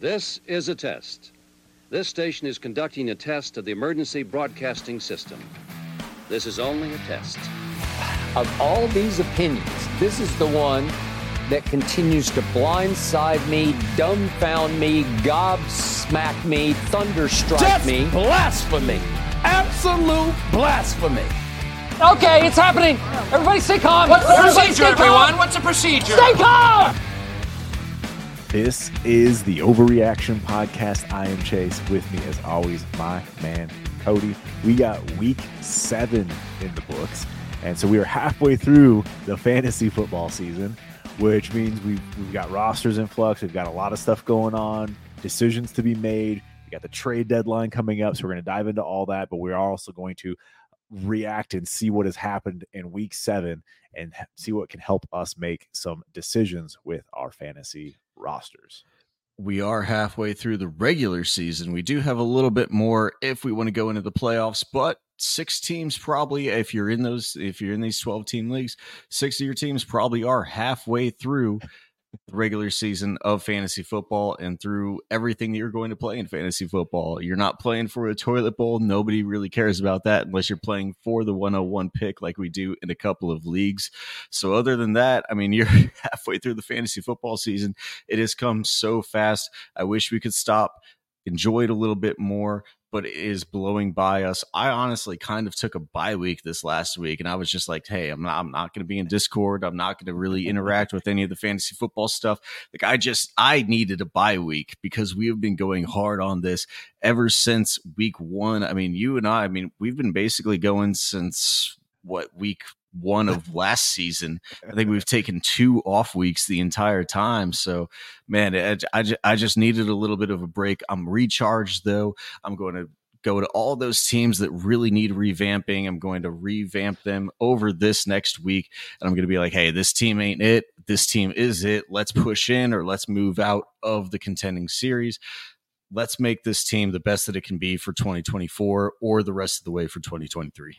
This is a test. This station is conducting a test of the emergency broadcasting system. This is only a test. Of all these opinions, this is the one that continues to blindside me, dumbfound me, gobsmack me, thunderstruck Just me. blasphemy. Absolute blasphemy. Okay, it's happening. Everybody stay calm. What's the Everybody procedure, everyone? What's the procedure? Stay calm. This is the Overreaction Podcast. I am Chase. With me, as always, my man Cody. We got week seven in the books. And so we are halfway through the fantasy football season, which means we've, we've got rosters in flux. We've got a lot of stuff going on, decisions to be made. We got the trade deadline coming up. So we're going to dive into all that, but we're also going to react and see what has happened in week seven and see what can help us make some decisions with our fantasy rosters. we are halfway through the regular season. We do have a little bit more if we want to go into the playoffs, but six teams probably if you're in those if you're in these 12 team leagues, six of your teams probably are halfway through regular season of fantasy football and through everything that you're going to play in fantasy football. You're not playing for a toilet bowl. Nobody really cares about that unless you're playing for the 101 pick like we do in a couple of leagues. So other than that, I mean, you're halfway through the fantasy football season. It has come so fast. I wish we could stop, enjoy it a little bit more, but is blowing by us. I honestly kind of took a bye week this last week, and I was just like, "Hey, I'm not, I'm not going to be in Discord. I'm not going to really interact with any of the fantasy football stuff. Like, I just, I needed a bye week because we have been going hard on this ever since week one. I mean, you and I, I mean, we've been basically going since what week one of last season. I think we've taken two off weeks the entire time. So, man, I, I, I just needed a little bit of a break. I'm recharged though. I'm going to go to all those teams that really need revamping. I'm going to revamp them over this next week. And I'm going to be like, hey, this team ain't it. This team is it. Let's push in or let's move out of the contending series. Let's make this team the best that it can be for 2024 or the rest of the way for 2023.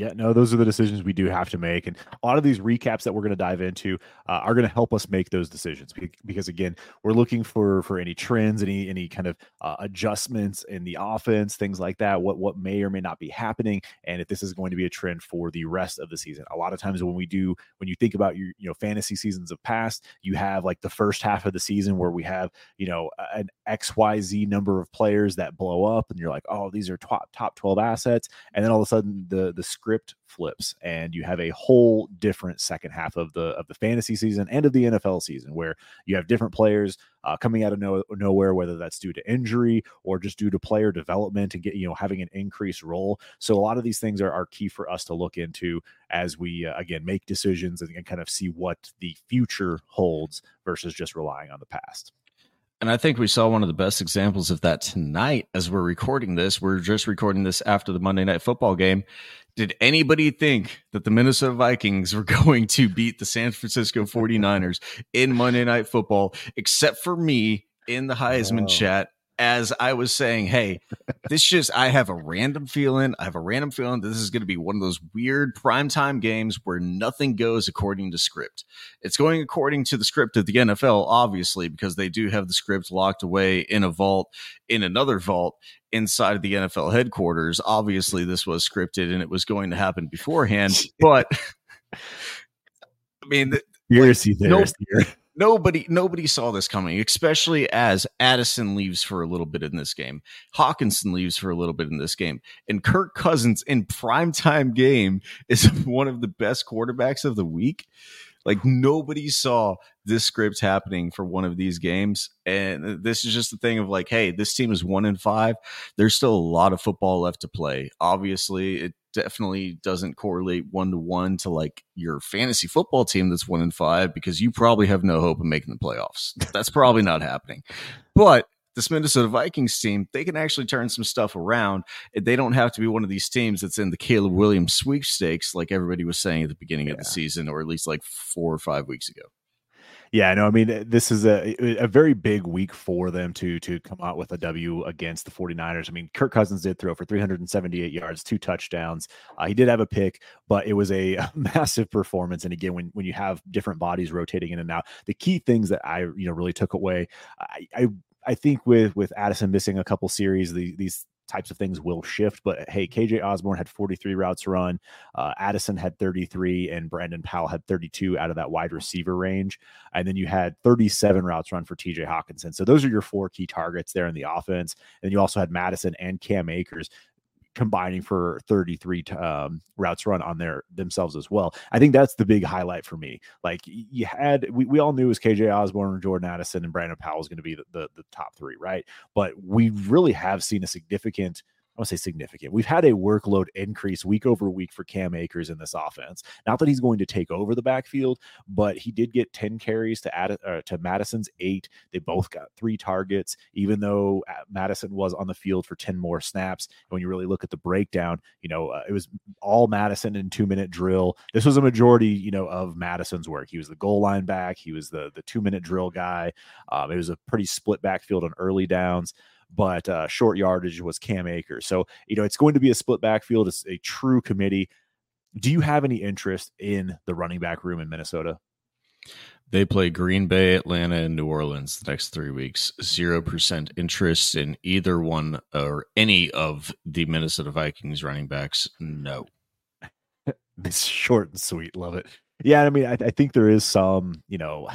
Yeah, no, those are the decisions we do have to make. And a lot of these recaps that we're going to dive into uh, are going to help us make those decisions because again, we're looking for for any trends, any any kind of uh, adjustments in the offense, things like that, what what may or may not be happening and if this is going to be a trend for the rest of the season. A lot of times when we do when you think about your you know fantasy seasons of past, you have like the first half of the season where we have, you know, an XYZ number of players that blow up and you're like, "Oh, these are top top 12 assets." And then all of a sudden the the script flips and you have a whole different second half of the of the fantasy season and of the NFL season where you have different players uh, coming out of no, nowhere whether that's due to injury or just due to player development and get you know having an increased role so a lot of these things are, are key for us to look into as we uh, again make decisions and, and kind of see what the future holds versus just relying on the past And I think we saw one of the best examples of that tonight as we're recording this. We're just recording this after the Monday Night Football game. Did anybody think that the Minnesota Vikings were going to beat the San Francisco 49ers in Monday Night Football, except for me in the Heisman Oh. chat? As I was saying, hey, this just, I have a random feeling. I have a random feeling that this is going to be one of those weird primetime games where nothing goes according to script. It's going according to the script of the NFL, obviously, because they do have the script locked away in a vault, in another vault inside of the NFL headquarters. Obviously, this was scripted and it was going to happen beforehand. But I mean, conspiracy no- here nobody nobody saw this coming, especially as Addison leaves for a little bit in this game. Hockenson leaves for a little bit in this game. And Kirk Cousins in primetime game is one of the best quarterbacks of the week. Like nobody saw this script happening for one of these games. And this is just the thing of like, hey, this team is one in five. There's still a lot of football left to play. Obviously, it definitely doesn't correlate one to one to like your fantasy football team that's one in five because you probably have no hope of making the playoffs. That's probably not happening. But this Minnesota Vikings team, they can actually turn some stuff around. They don't have to be one of these teams that's in the Caleb Williams sweepstakes, like everybody was saying at the beginning yeah. of the season, or at least like four or five weeks ago. Yeah, no, I mean eh, this is a eh, eh, a very big week for them to to come out with a W against the 49ers. I mean, Kirk Cousins did throw for 378 yards, two touchdowns. Uh, he did have a pick, but it was a, a, massive performance. And again, when when you have different bodies rotating in and out, the key things that I you know really took away, I, I I think with with Addison missing a couple series, the, these types of things will shift. But hey, KJ Osborne had 43 routes run, uh, Addison had 33, and Brandon Powell had 32 out of that wide receiver range. And then you had 37 routes run for TJ Hockenson. So those are your four key targets there in the offense. And you also had Mattison and Cam Akers combining for 33 um, routes run on their themselves as well. I think that's the big highlight for me. Like you had, we, we all knew it was KJ Osborne, Jordan Addison, and Brandon Powell was going to be the, the, the top three, right? But we really have seen a significant want to say significant. We've had a workload increase week over week for Cam Akers in this offense. Not that he's going to take over the backfield, but he did get 10 carries to add uh, to Mattison's eight. They both got three targets, even though Mattison was on the field for 10 more snaps. And when you really look at the breakdown, you know, uh, it was all Mattison in two minute drill. This was a majority, you know, of Mattison's work. He was the goal line back. He was the, the two minute drill guy. Um, it was a pretty split backfield on early downs but uh, short yardage was Cam Akers. So, you know, it's going to be a split backfield. It's a true committee. Do you have any interest in the running back room in Minnesota? They play Green Bay, Atlanta, and New Orleans the next three weeks. Zero percent interest in either one or any of the Minnesota Vikings running backs. No. it's short and sweet. Love it. Yeah, I mean, I, I think there is some, you know,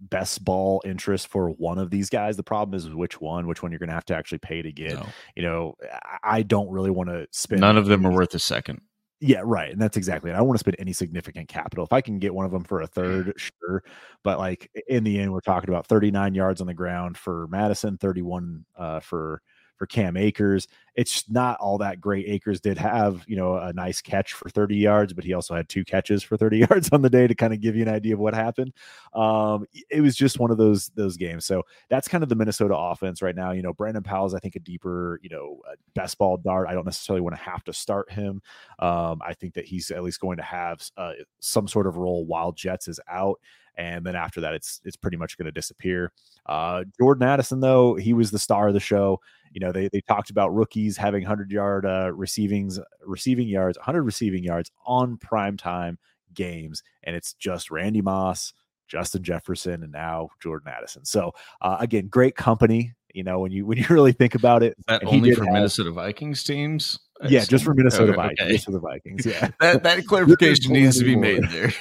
best ball interest for one of these guys. The problem is which one, which one you're going to have to actually pay to get. No. You know, I don't really want to spend. None of them are worth a second. Yeah, right. And that's exactly it. I don't want to spend any significant capital. If I can get one of them for a third, sure. But like in the end, we're talking about 39 yards on the ground for Mattison, 31 uh, for for Cam Akers. It's not all that great. Akers did have, you know, a nice catch for 30 yards, but he also had two catches for 30 yards on the day to kind of give you an idea of what happened. Um, it was just one of those those games. So that's kind of the Minnesota offense right now. You know, Brandon Powell's, I think, a deeper, you know, best ball dart. I don't necessarily want to have to start him. Um, I think that he's at least going to have uh, some sort of role while Jets is out and then after that it's it's pretty much going to disappear uh, jordan addison though he was the star of the show you know they, they talked about rookies having 100 yard uh, receivings receiving yards 100 receiving yards on prime time games and it's just randy moss justin jefferson and now jordan addison. So uh, again great company you know when you when you really think about it that only for have, minnesota vikings teams? Yeah just for minnesota okay, vikings okay. for the vikings yeah. That, that clarification needs to be made there.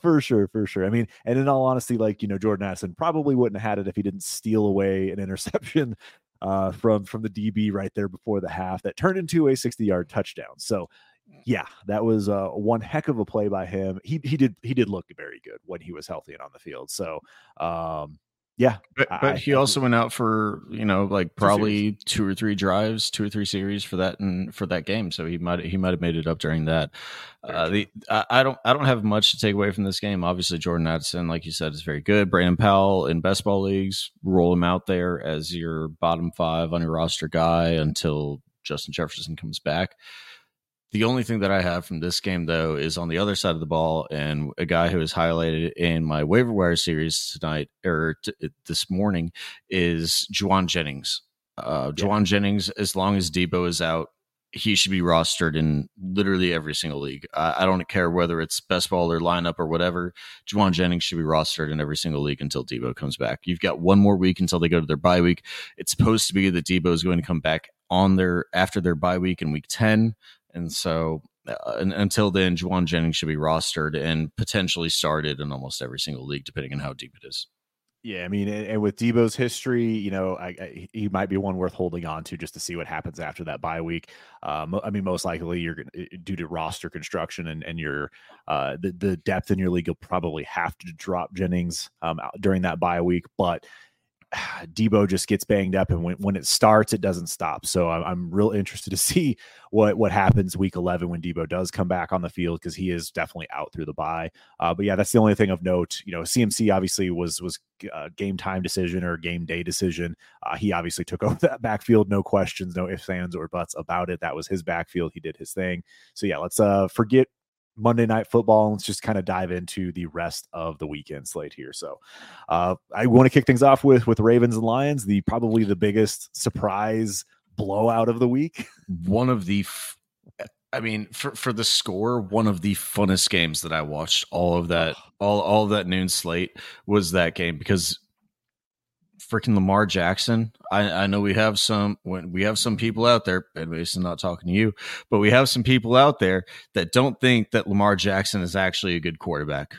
For sure, for sure. I mean, and in all honesty, like you know, Jordan Addison probably wouldn't have had it if he didn't steal away an interception uh, from from the DB right there before the half that turned into a 60 yard touchdown. So yeah, that was uh, one heck of a play by him. He he did he did look very good when he was healthy and on the field. So um, yeah, but, but I, he I, also went out for you know like probably two or three drives, two or three series for that and for that game. So he might he might have made it up during that. Uh, the I, I, don't I don't have much to take away from this game. Obviously, Jordan Addison, like you said, is very good. Brandon Powell in best ball leagues, roll him out there as your bottom five on your roster guy until Justin Jefferson comes back. The only thing that I have from this game, though, is on the other side of the ball, and a guy who is highlighted in my waiver wire series tonight or t- this morning is Jauan Jennings. Uh, yeah. Jauan Jennings, as long as Deebo is out, he should be rostered in literally every single league. I, I don't care whether it's best ball or lineup or whatever. Jauan Jennings should be rostered in every single league until Deebo comes back. You've got one more week until they go to their bye week. It's supposed to be that Deebo is going to come back on their after their bye week in week 10 and so uh, until then, Jauan Jennings should be rostered and potentially started in almost every single league, depending on how deep it is. Yeah, I mean, and, and with Deebo's history, you know, I, I, he might be one worth holding on to just to see what happens after that bye week. Um, I mean, most likely you're going due to roster construction and and your uh, the the depth in your league, you'll probably have to drop Jennings um, during that bye week, but Deebo just gets banged up, and when, when it starts, it doesn't stop. So I'm, I'm real interested to see what what happens week 11 when Deebo does come back on the field because he is definitely out through the bye. Uh, but yeah, that's the only thing of note. You know, CMC obviously was was a uh, game time decision or game day decision. Uh, he obviously took over that backfield, no questions, no ifs, ands, or buts about it. That was his backfield. He did his thing. So yeah, let's uh forget Monday Night Football. Let's just kind of dive into the rest of the weekend slate here. So, uh, I want to kick things off with with Ravens and Lions, the probably the biggest surprise blowout of the week. One of the, f- I mean, for for the score, one of the funnest games that I watched. All of that, all all of that noon slate was that game because freaking Lamar Jackson. I, I know we have some when we have some people out there, and Mason not talking to you, but we have some people out there that don't think that Lamar Jackson is actually a good quarterback.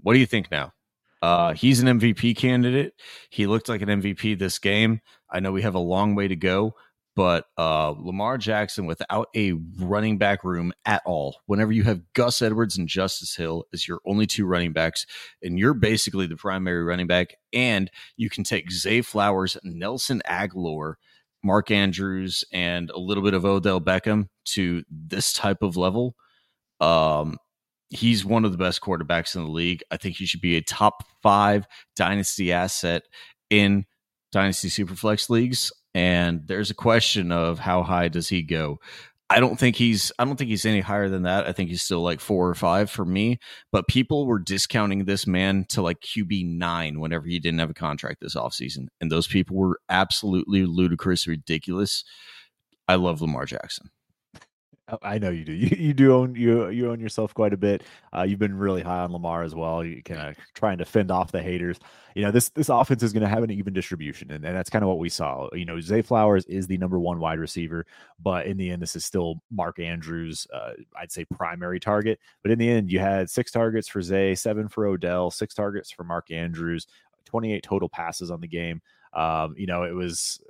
What do you think now? Uh, he's an MVP candidate. He looked like an MVP this game. I know we have a long way to go, but uh, Lamar Jackson without a running back room at all, whenever you have Gus Edwards and Justice Hill as your only two running backs, and you're basically the primary running back, and you can take Zay Flowers, Nelson Agholor, Mark Andrews, and a little bit of Odell Beckham to this type of level. Um, he's one of the best quarterbacks in the league. I think he should be a top five dynasty asset in dynasty superflex leagues and there's a question of how high does he go I don't think he's I don't think he's any higher than that. I think he's still like 4 or 5 for me, but people were discounting this man to like QB 9 whenever he didn't have a contract this offseason and those people were absolutely ludicrous ridiculous. I love Lamar Jackson. Oh, I know you do. You, you do own you you own yourself quite a bit. Uh, you've been really high on Lamar as well. You kind of trying to fend off the haters. You know this this offense is going to have an even distribution, and, and that's kind of what we saw. You know, Zay Flowers is the number one wide receiver, but in the end, this is still Mark Andrews. Uh, I'd say primary target. But in the end, you had six targets for Zay, seven for Odell, six targets for Mark Andrews, twenty eight total passes on the game. Um, you know, it was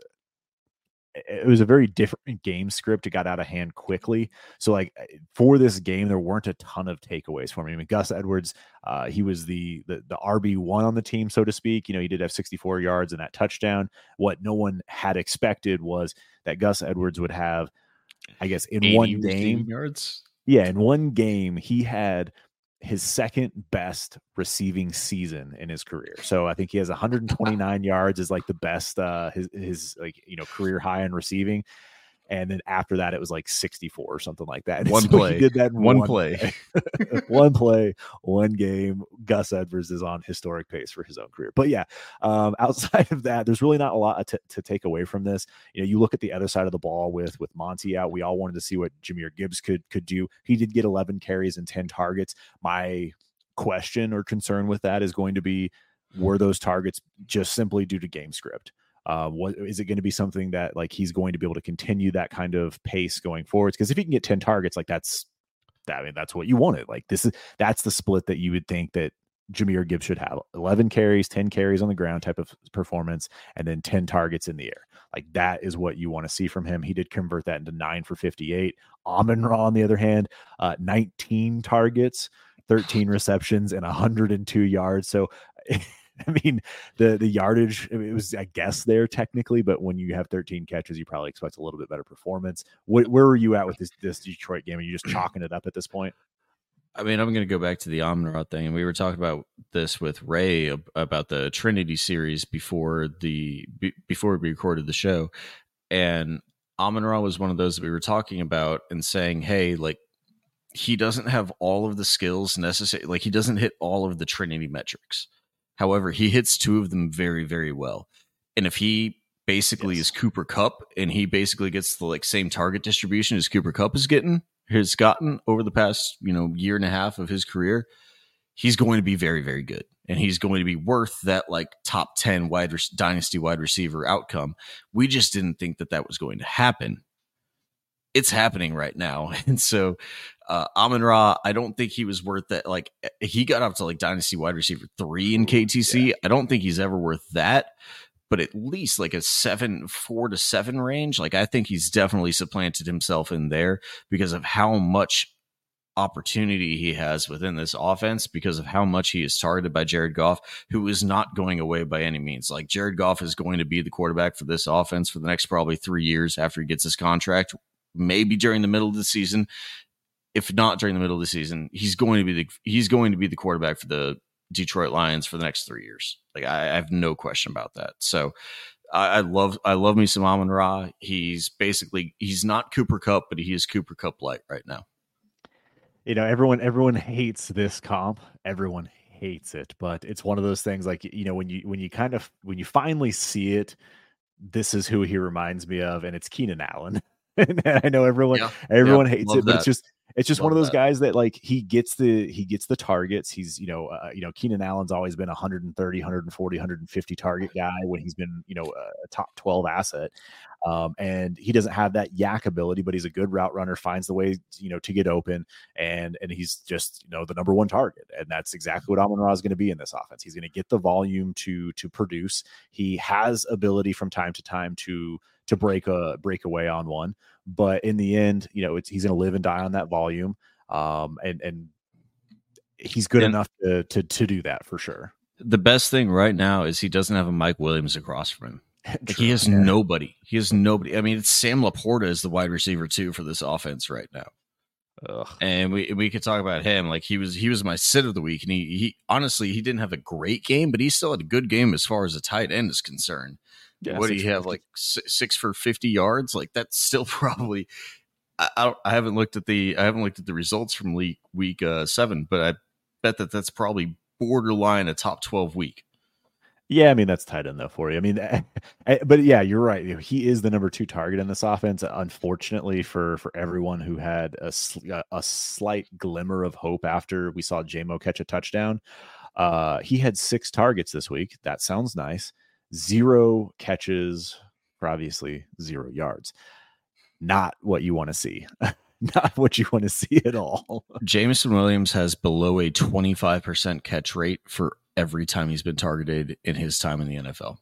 it was a very different game script. It got out of hand quickly. So, like eh, for this game, there weren't a ton of takeaways for me. I mean, Gus Edwards, uh, he was the the, the RB one on the team, so to speak. You know, he did have 64 yards and that touchdown. What no one had expected was that Gus Edwards would have, I guess, in one game yards. Yeah, in one game, he had his second best receiving season in his career. So I think he has 129 yards is like the best uh his his like you know career high in receiving and then after that it was like 64 or something like that. one so play. did that one, one, play. play. one play, one game. Gus Edwards is on historic pace for his own career. But yeah, um, outside of that, there's really not a lot to, to take away from this. You know, you look at the other side of the ball with with Monty out. We all wanted to see what Jahmyr Gibbs could could do. He did get 11 carries and 10 targets. My question or concern with that is going to be were those targets just simply due to game script? Uh, what is it going to be something that like he's going to be able to continue that kind of pace going forwards? Because if he can get 10 targets, like that's I mean, that's what you wanted. Like this is that's the split that you would think that Jahmyr Gibbs should have 11 carries, 10 carries on the ground type of performance, and then 10 targets in the air. Like that is what you want to see from him. He did convert that into nine for 58. Amon Ra, on the other hand, uh, 19 targets, 13 receptions, and 102 yards. So I mean, the the yardage it was I guess there technically, but when you have 13 catches, you probably expect a little bit better performance. What, where were you at with this this Detroit game? Are you just chalking it up at this point? I mean, I'm going to go back to the Amon thing, and we were talking about this with Ray about the Trinity series before the before we recorded the show, and Amon Ra was one of those that we were talking about and saying, "Hey, like." He doesn't have all of the skills necessary. Like he doesn't hit all of the Trinity metrics However, he hits two of them very, very well. And if he basically yes. is Cooper Kupp and he basically gets the like same target distribution as Cooper Kupp is getting, has gotten over the past, you know, year and a half of his career, he's going to be very, very good. And he's going to be worth that like top 10 wide re- dynasty wide receiver outcome. We just didn't think that that was going to happen. It's happening right now. And so uh Amon Ra, I don't think he was worth that. Like he got up to like dynasty wide receiver three in KTC. Yeah. I don't think he's ever worth that. But at least like a seven, four to seven range. Like I think he's definitely supplanted himself in there because of how much opportunity he has within this offense because of how much he is targeted by Jared Goff, who is not going away by any means. Like Jared Goff is going to be the quarterback for this offense for the next probably three years after he gets his contract, maybe during the middle of the season. If not during the middle of the season, he's going to be the he's going to be the quarterback for the Detroit Lions for the next three years. Like I, I have no question about that. So I, I, love I love me some Amon Ra. He's basically he's not Cooper Kupp, but he is Cooper Kupp light right now you know everyone everyone hates this comp everyone hates it but it's one of those things like you know when you when you kind of when you finally see it this is who he reminds me of and it's keenan allen i know everyone yeah, everyone yeah, hates it but that. it's just it's just Love one of those that. guys that like he gets the he gets the targets he's you know uh, you know keenan allen's always been 130 140 150 target guy when he's been you know a top 12 asset um, and he doesn't have that YAC ability, but he's a good route runner, finds the way, you know, to get open, and and he's just you know the number one target, and that's exactly what Amon Ra is going to be in this offense. He's going to get the volume to to produce. He has ability from time to time to to break a break away on one, but in the end, you know, it's he's going to live and die on that volume, um, and and he's good and enough to to to do that for sure. The best thing right now is he doesn't have a Mike Williams across from him. Like he has yeah. nobody. He has nobody. I mean, it's Sam LaPorta is the wide receiver too for this offense right now. Ugh. And we we could talk about him. Like he was he was my sit of the week, and he he honestly he didn't have a great game, but he still had a good game as far as a tight end is concerned. Yeah, what do you have like six for fifty yards? Like that's still probably. I, I, I haven't looked at the I haven't looked at the results from week week uh, seven, but I bet that that's probably borderline a top twelve week. Yeah, I mean that's tight end though for you. I mean, eh, but yeah, you're right. He is the number two target in this offense. Unfortunately for for everyone who had a a slight glimmer of hope after we saw Jamo catch a touchdown, uh, he had six targets this week. That sounds nice. Zero catches for obviously zero yards. Not what you want to see. Not what you want to see at all. Jameson Williams has below a 25% catch rate for every time he's been targeted in his time in the NFL.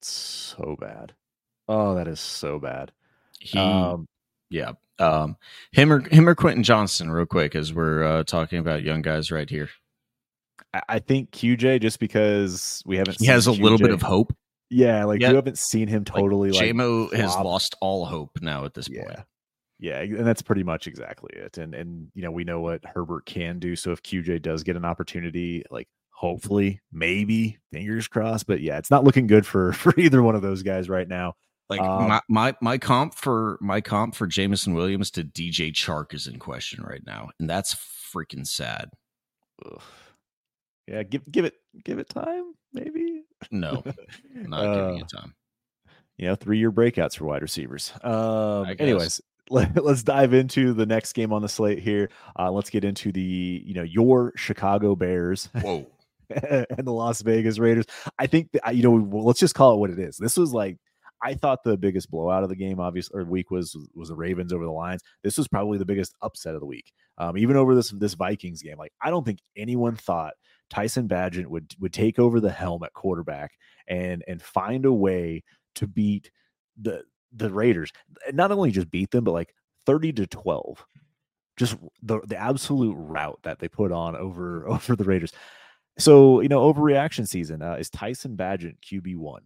So bad. Oh, that is so bad. He, um, yeah. Um, him or him or Quentin Johnston, real quick, as we're uh, talking about young guys right here. I think QJ just because we haven't. He has a QJ. little bit of hope. Yeah, like you haven't seen him totally. Like, Jamo like, has lost all hope now at this yeah. point. Yeah, and that's pretty much exactly it. And and you know we know what Herbert can do. So if QJ does get an opportunity, like hopefully, maybe, fingers crossed. But yeah, it's not looking good for for either one of those guys right now. Like um, my, my my comp for my comp for Jameson Williams to DJ Chark is in question right now, and that's freaking sad. Ugh. Yeah, give give it give it time, maybe. No, not uh, giving it time. You know, three year breakouts for wide receivers. Um, anyways, let, us dive into the next game on the slate here. Uh, let's get into the you know your Chicago Bears. Whoa. and the Las Vegas Raiders. I think that, you know let's just call it what it is. This was like I thought the biggest blowout of the game, obviously, or week was was the Ravens over the Lions. This was probably the biggest upset of the week, um, even over this this Vikings game. Like I don't think anyone thought Tyson Bagent would would take over the helm at quarterback and and find a way to beat the the Raiders. Not only just beat them, but like thirty to twelve. Just the the absolute route that they put on over over the Raiders. So, you know, overreaction season uh, is Tyson Bagent QB one.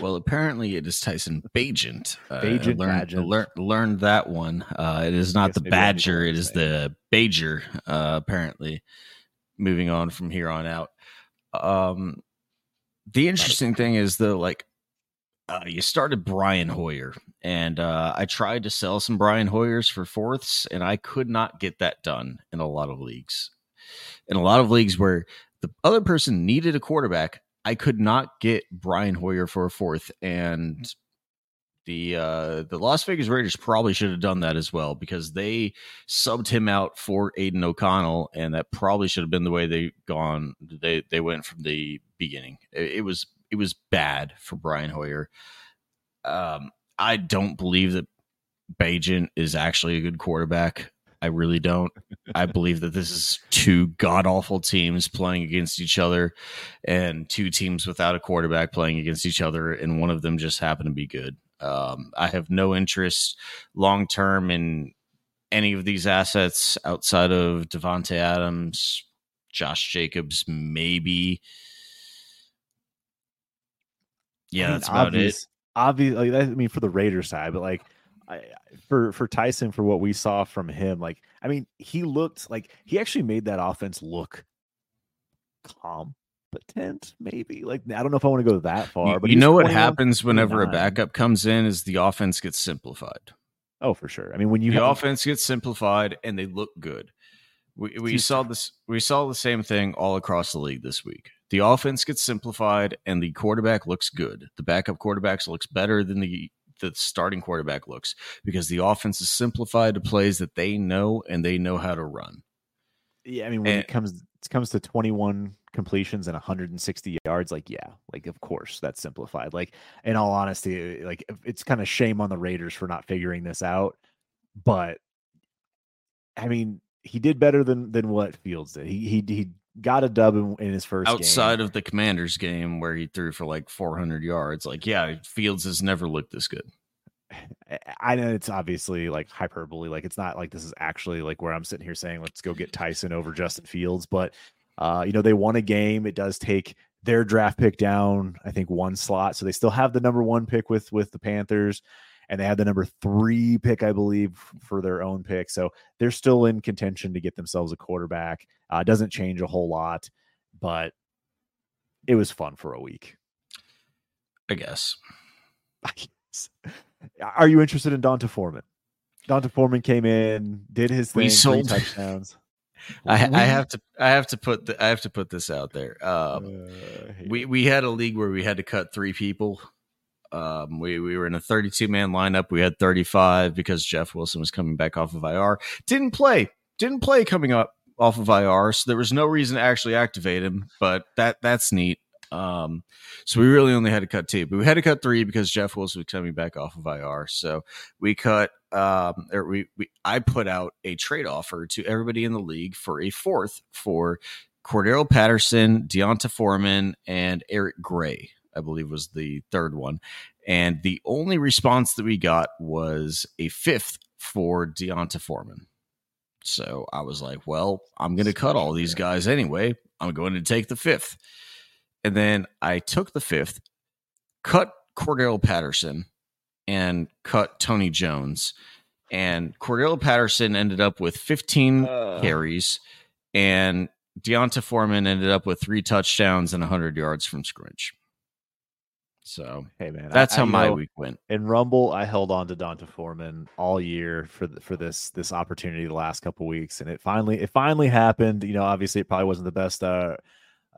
Well, apparently it is Tyson Bagent. Uh, Bagent, learned, learned, learned that one. Uh, it is not the Badger. It is the Bajer. Uh, apparently, moving on from here on out. Um, the interesting thing is though, like uh, you started Brian Hoyer, and uh, I tried to sell some Brian Hoyers for fourths, and I could not get that done in a lot of leagues. In a lot of leagues where the other person needed a quarterback. I could not get Brian Hoyer for a fourth, and the uh, the Las Vegas Raiders probably should have done that as well because they subbed him out for Aidan O'Connell, and that probably should have been the way they gone. They they went from the beginning. It, it was it was bad for Brian Hoyer. Um, I don't believe that Bagent is actually a good quarterback. I really don't. I believe that this is two god awful teams playing against each other and two teams without a quarterback playing against each other, and one of them just happened to be good. Um, I have no interest long term in any of these assets outside of Davante Adams, Josh Jacobs, maybe. Yeah, I mean, that's about obvious, it. Obviously, like, I mean, for the Raiders side, but like I, for for Tyson, for what we saw from him, like I mean, he looked like he actually made that offense look competent. Maybe like I don't know if I want to go that far, but you know what happens whenever a backup comes in is the offense gets simplified. Oh, for sure. I mean, when you the have, offense gets simplified and they look good. We we saw this we saw the same thing all across the league this week. The offense gets simplified and the quarterback looks good. The backup quarterbacks looks better than the the starting quarterback looks because the offense is simplified to plays that they know and they know how to run. Yeah, I mean when and, it comes it comes to 21 completions and 160 yards like yeah, like of course that's simplified. Like in all honesty, uh, like it's kind of shame on the Raiders for not figuring this out, but I mean, he did better than than what Fields did. He he he got a dub in, in his first outside game. of the Commanders game where he threw for like 400 yards. Like, yeah, Fields has never looked this good. I know it's obviously like hyperbole. Like, it's not like this is actually like where I'm sitting here saying, let's go get Tyson over Justin Fields. But, uh, you know, they won a game. It does take their draft pick down, I think, one slot. So they still have the number one pick with with the Panthers and they had the number three pick, I believe, for their own pick. So they're still in contention to get themselves a quarterback. Uh, doesn't change a whole lot, but it was fun for a week. I guess. Are you interested in D'Onta Foreman? D'Onta Foreman came in, did his thing, we sold touchdowns. I, I, have to I have to put the, I have to put this out there. Um, uh, we we had a league where we had to cut three people um, we we were in a 32 man lineup. We had 35 because Jeff Wilson was coming back off of IR. Didn't play. Didn't play coming up off of IR, so there was no reason to actually activate him. But that that's neat. Um, so we really only had to cut two, but we had to cut three because Jeff Wilson was coming back off of IR. So we cut. Um, or we, we I put out a trade offer to everybody in the league for a fourth for Cordarrelle Patterson, D'Onta Foreman, and Eric Gray. I believe was the third one. And the only response that we got was a fifth for D'Onta Foreman. So I was like, well, I'm going to cut all these guys anyway. I'm going to take the fifth. And then I took the fifth, cut Cordell Patterson, and cut Tony Jones. And Cordell Patterson ended up with 15 uh. carries, and D'Onta Foreman ended up with three touchdowns and 100 yards from scrimmage. So hey man, that's I, how I my know, week went. In Rumble, I held on to D'Onta Foreman all year for the, for this this opportunity the last couple weeks, and it finally it finally happened. You know, obviously it probably wasn't the best uh,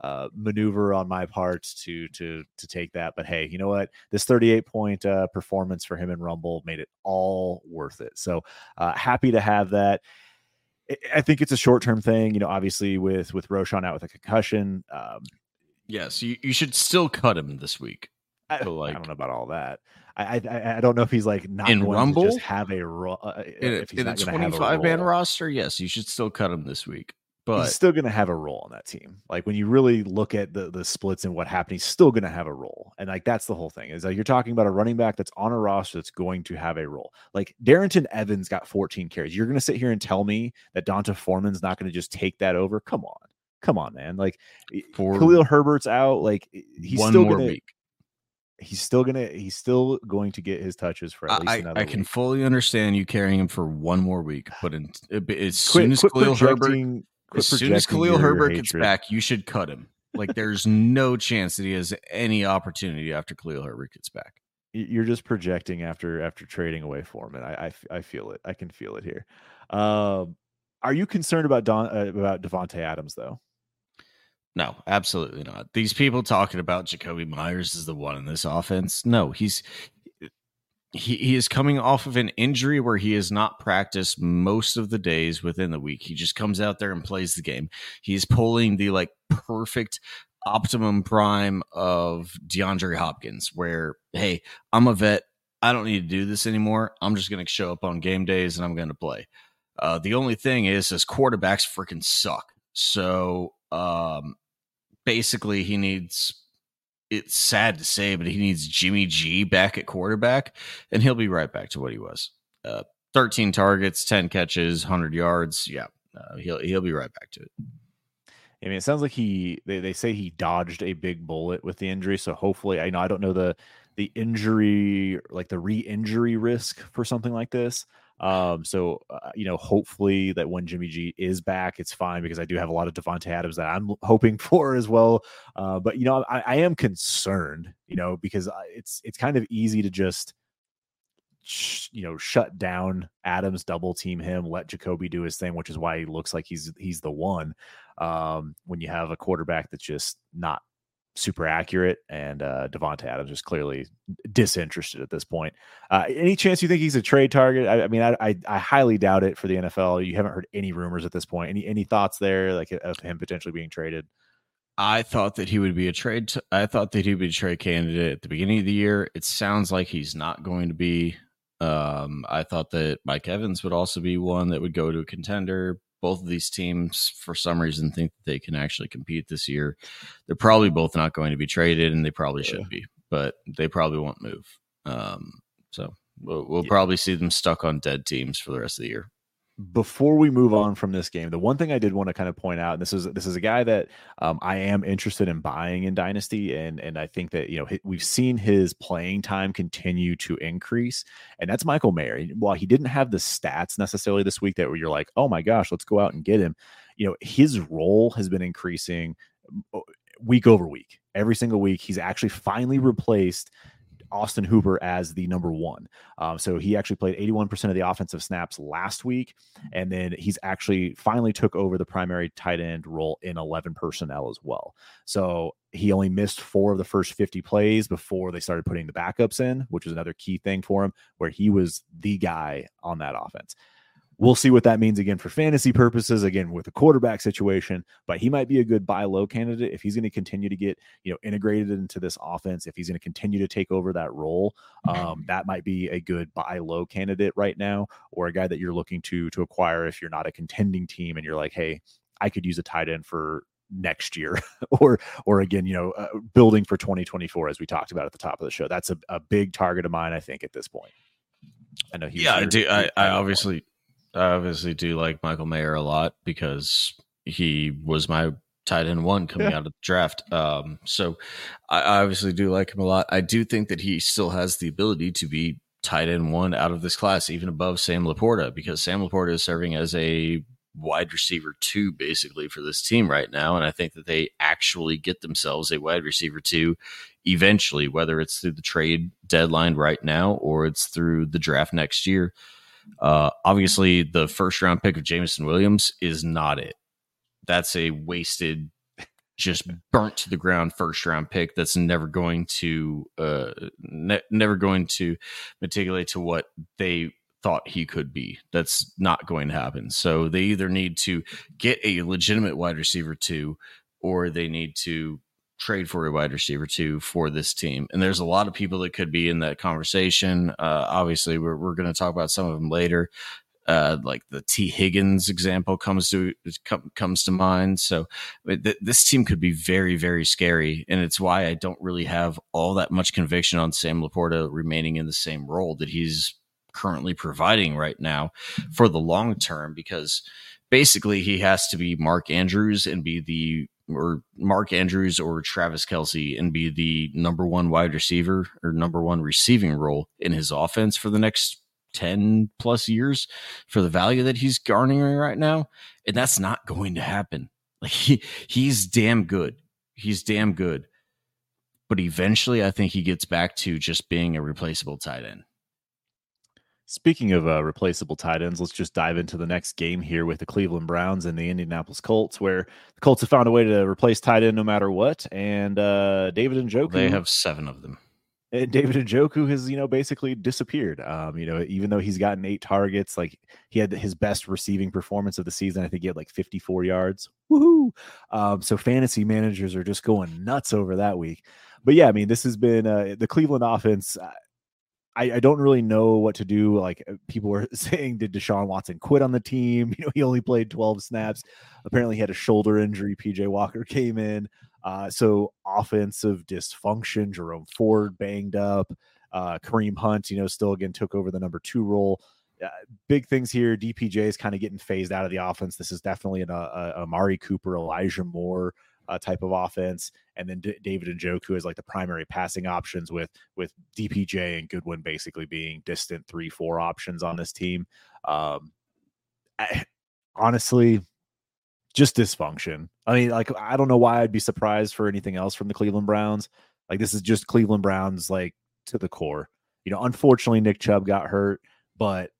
uh, maneuver on my part to to to take that, but hey, you know what? This 38 point uh, performance for him in Rumble made it all worth it. So uh, happy to have that. I think it's a short term thing. You know, obviously with with Roschon out with a concussion. Um, yes, you, you should still cut him this week. I, like, I don't know about all that. I, I, I don't know if he's like not in Rumble just have a ro- uh, in a, in a twenty five man roster. Yes, you should still cut him this week, but he's still going to have a role on that team. Like when you really look at the the splits and what happened, he's still going to have a role. And like that's the whole thing is like you're talking about a running back that's on a roster that's going to have a role. Like Darrynton Evans got 14 carries. You're going to sit here and tell me that D'Onta Foreman's not going to just take that over? Come on come on, man. Like For Khalil Herbert's out. Like he's still gonna, week he's still gonna he's still going to get his touches for at least I, another. I week. can fully understand you carrying him for one more week, but in, as quit, soon as Khalil Herbert, as soon as Khalil Herbert gets back, you should cut him. Like there's no chance that he has any opportunity after Khalil Herbert gets back. You're just projecting after after trading away Foreman. I I, I feel it. I can feel it here. Um, are you concerned about Don uh, about Davante Adams though? No, absolutely not. These people talking about Jakobi Meyers is the one in this offense. No, he's he, he is coming off of an injury where he has not practiced most of the days within the week. He just comes out there and plays the game. He's pulling the like perfect optimum prime of DeAndre Hopkins, where hey, I'm a vet. I don't need to do this anymore. I'm just going to show up on game days and I'm going to play. Uh, the only thing is, his quarterbacks freaking suck. So um, basically, he needs. It's sad to say, but he needs Jimmy G back at quarterback, and he'll be right back to what he was. Uh, 13 targets, 10 catches, 100 yards. Yeah, uh, he'll he'll be right back to it. I mean, it sounds like he they, they say he dodged a big bullet with the injury. So hopefully, I know I don't know the the injury like the re-injury risk for something like this. Um, so uh, you know, hopefully that when Jimmy G is back, it's fine because I do have a lot of Davante Adams that I'm hoping for as well. Uh, but you know, I, I am concerned, you know, because it's it's kind of easy to just you know shut down Adams, double team him, let Jakobi do his thing, which is why he looks like he's he's the one. Um, when you have a quarterback that's just not super accurate, and uh, Davante Adams is clearly disinterested at this point. Uh, any chance you think he's a trade target? I, I mean, I, I, I highly doubt it for the NFL. You haven't heard any rumors at this point. Any any thoughts there, like of him potentially being traded? I thought that he would be a trade. T- I thought that he would be a trade candidate at the beginning of the year. It sounds like he's not going to be. Um, I thought that Mike Evans would also be one that would go to a contender. Both of these teams, for some reason, think that they can actually compete this year. They're probably both not going to be traded, and they probably yeah. should be, but they probably won't move. Um, so we'll, we'll yeah. probably see them stuck on dead teams for the rest of the year before we move on from this game, the one thing I did want to kind of point out, and this is this is a guy that um, I am interested in buying in Dynasty, and and I think that you know we've seen his playing time continue to increase, and that's Michael Mayer. While he didn't have the stats necessarily this week that you're like, oh my gosh, let's go out and get him. You know, his role has been increasing week over week. Every single week, he's actually finally replaced Austin Hooper as the number one. Um, so he actually played 81% of the offensive snaps last week. And then he's actually finally took over the primary tight end role in 11 personnel as well. So he only missed four of the first 50 plays before they started putting the backups in, which was another key thing for him, where he was the guy on that offense. We'll see what that means again for fantasy purposes, again with the quarterback situation. But he might be a good buy low candidate if he's going to continue to get you know integrated into this offense. If he's going to continue to take over that role, um, that might be a good buy low candidate right now, or a guy that you're looking to to acquire if you're not a contending team and you're like, hey, I could use a tight end for next year or or again you know uh, building for 2024 as we talked about at the top of the show that's a, a big target of mine i think at this point i know yeah i do i, I obviously I obviously do like Michael Mayer a lot because he was my tight end one coming yeah. out of the draft. Um, so I obviously do like him a lot. I do think that he still has the ability to be tight end one out of this class, even above Sam LaPorta, because Sam LaPorta is serving as a wide receiver two basically for this team right now. And I think that they actually get themselves a wide receiver two eventually, whether it's through the trade deadline right now or it's through the draft next year. Uh, obviously, the first round pick of Jameson Williams is not it. That's a wasted, just burnt to the ground first round pick. That's never going to, uh, ne- never going to matriculate to what they thought he could be. That's not going to happen. So they either need to get a legitimate wide receiver two, or they need to trade for a wide receiver two for this team. And there's a lot of people that could be in that conversation. Uh, obviously, we're, we're going to talk about some of them later. Uh, like the Tee Higgins example comes to comes to mind. So th- this team could be very very scary, and it's why I don't really have all that much conviction on Sam LaPorta remaining in the same role that he's currently providing right now for the long term because basically he has to be Mark Andrews and be the or Mark Andrews or Travis Kelce and be the number one wide receiver or number one receiving role in his offense for the next 10 plus years for the value that he's garnering right now. And that's not going to happen. Like he, he's damn good. He's damn good. But eventually, I think he gets back to just being a replaceable tight end. Speaking of uh, replaceable tight ends, let's just dive into the next game here with the Cleveland Browns and the Indianapolis Colts, where the Colts have found a way to replace tight end no matter what. And uh, David Njoku, they have seven of them. David And David Njoku has, you know, basically disappeared. Um, you know, even though he's gotten eight targets, like he had his best receiving performance of the season. I think he had like 54 yards. Woohoo! Um, so fantasy managers are just going nuts over that week. But yeah, I mean, this has been uh, the Cleveland offense. Uh, I, I, don't really know what to do. Like uh, people were saying, did Deshaun Watson quit on the team? You know, he only played 12 snaps. Apparently, he had a shoulder injury. PJ Walker came in. Uh, so offensive dysfunction. Jerome Ford banged up. Uh, Kareem Hunt, you know, still again took over the number two role. Uh, big things here. DPJ is kind of getting phased out of the offense. This is definitely an uh, Amari Cooper, Elijah Moore uh, type of offense, and then D- David Njoku as like the primary passing options with with DPJ and Goodwin basically being distant three four options on this team. Um, I, honestly, just dysfunction. I mean, like I don't know why I'd be surprised for anything else from the Cleveland Browns. Like this is just Cleveland Browns like to the core. You know, unfortunately Nick Chubb got hurt, but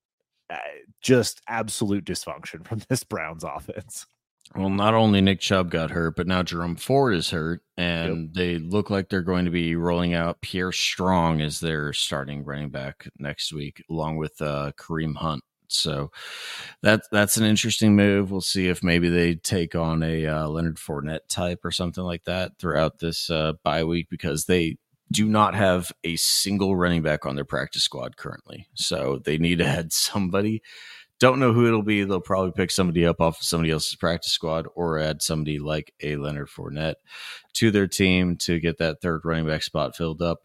uh, just absolute dysfunction from this Browns offense. Well, not only Nick Chubb got hurt, but now Jerome Ford is hurt, and yep. they look like they're going to be rolling out Pierre Strong as their starting running back next week, along with uh, Kareem Hunt. So that that's an interesting move. We'll see if maybe they take on a uh, Leonard Fournette type or something like that throughout this uh, bye week because they do not have a single running back on their practice squad currently. So they need to add somebody don't know who it'll be. They'll probably pick somebody up off of somebody else's practice squad or add somebody like a Leonard Fournette to their team to get that third running back spot filled up.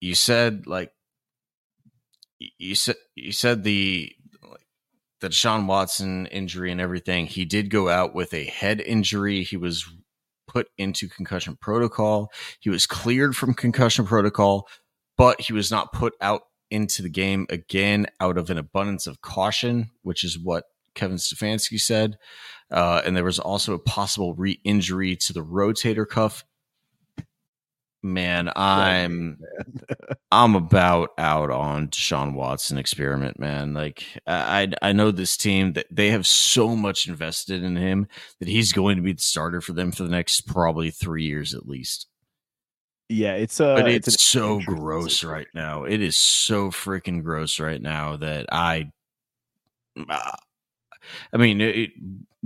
You said like you said you said the the Deshaun Watson injury and everything. He did go out with a head injury. He was put into concussion protocol. He was cleared from concussion protocol, but he was not put out into the game again out of an abundance of caution, which is what Kevin Stefanski said. Uh, and there was also a possible re injury to the rotator cuff. Man, I'm I'm about out on Deshaun Watson experiment, man. Like I I know this team that they have so much invested in him that he's going to be the starter for them for the next probably three years at least. Yeah, it's uh, but it's, it's so gross right now. It is so freaking gross right now that I, uh, I mean, it,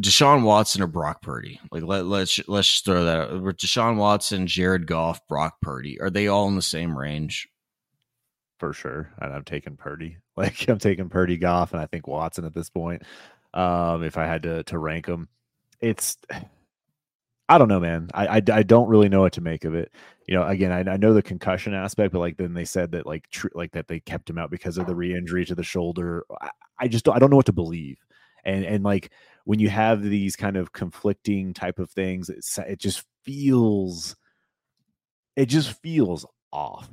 Deshaun Watson or Brock Purdy. Like let let's let's just throw that. Out. Deshaun Watson, Jared Goff, Brock Purdy. Are they all in the same range? For sure, and I'm taking Purdy. Like I'm taking Purdy, Goff, and I think Watson at this point. Um, if I had to to rank them, it's I don't know, man. I, I, I don't really know what to make of it. You know, again, I, I know the concussion aspect, but like then they said that like tr- like that they kept him out because of the re-injury to the shoulder. I, I just don't, I don't know what to believe. And and like when you have these kind of conflicting type of things, it it just feels it just feels off.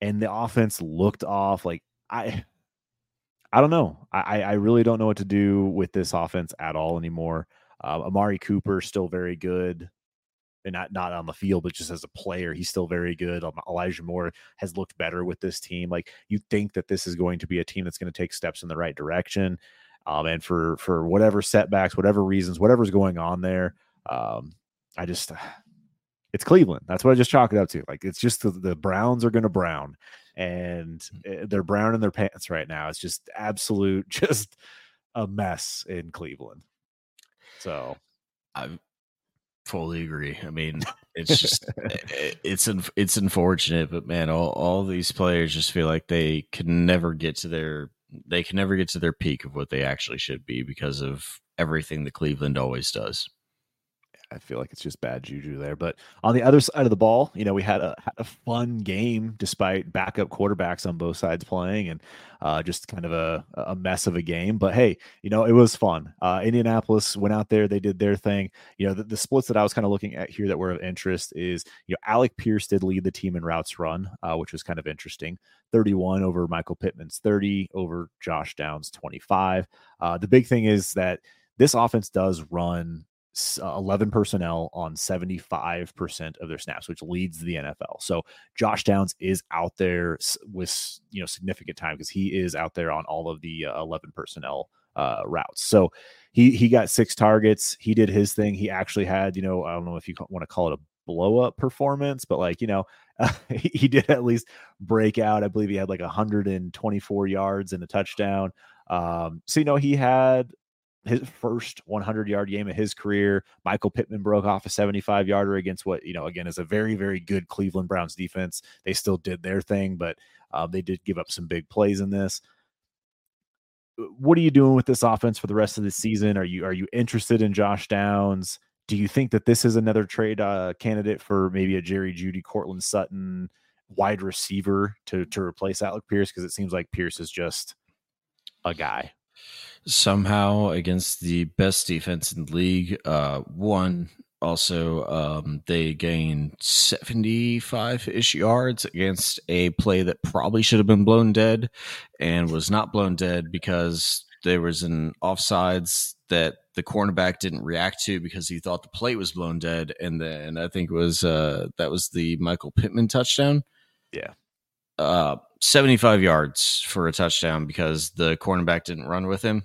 And the offense looked off. Like I I don't know. I I really don't know what to do with this offense at all anymore. Uh, Amari Cooper still very good and not not on the field, but just as a player, he's still very good. Um, Elijah Moore has looked better with this team. Like you think that this is going to be a team that's going to take steps in the right direction. Um, and for for whatever setbacks, whatever reasons, whatever's going on there, um, I just it's Cleveland. That's what I just chalk it up to. Like it's just the, the Browns are going to brown, and mm. eh, they're brown in their pants right now. It's just absolute, just a mess in Cleveland. So I fully agree. I mean, it's just eh, it's it's unfortunate, but man, all all these players just feel like they can never get to their they can never get to their peak of what they actually should be because of everything that Cleveland always does. I feel like it's just bad juju there. But on the other side of the ball, you know, we had a had a fun game despite backup quarterbacks on both sides playing, and uh, just kind of a a mess of a game. But hey, you know, it was fun. Uh, Indianapolis went out there, they did their thing. You know, the, the, splits that I was kind of looking at here that were of interest is you know Alec Pierce did lead the team in routes run, uh, which was kind of interesting. 31 over Michael Pittman's 30 over Josh Downs 25. Uh, the big thing is that this offense does run 11 personnel on 75% of their snaps, which leads the NFL. So Josh Downs is out there with, you know, significant time because he is out there on all of the uh, 11 personnel uh, routes. So he, he got six targets. He did his thing. He actually had, you know, I don't know if you want to call it a blow up performance, but like, you know, uh, he, he did at least break out. I believe he had like 124 yards and a touchdown. Um, so, you know, he had his first 100 yard game of his career. Michael Pittman broke off a 75 yarder against what, you know, again, is a very, very good Cleveland Browns defense. They still did their thing, but uh, they did give up some big plays in this. What are you doing with this offense for the rest of the season? Are you are you interested in Josh Downs? Do you think that this is another trade uh, candidate for maybe a Jerry Jeudy, Courtland Sutton wide receiver to to replace Alec Pierce? Because it seems like Pierce is just a guy somehow against the best defense in the league. Uh, one also um, they gained 75 ish yards against a play that probably should have been blown dead and was not blown dead because there was an offsides that the cornerback didn't react to because he thought the play was blown dead. And then i think it was uh, that was the michael pittman touchdown. Yeah. Uh, 75 yards for a touchdown because the cornerback didn't run with him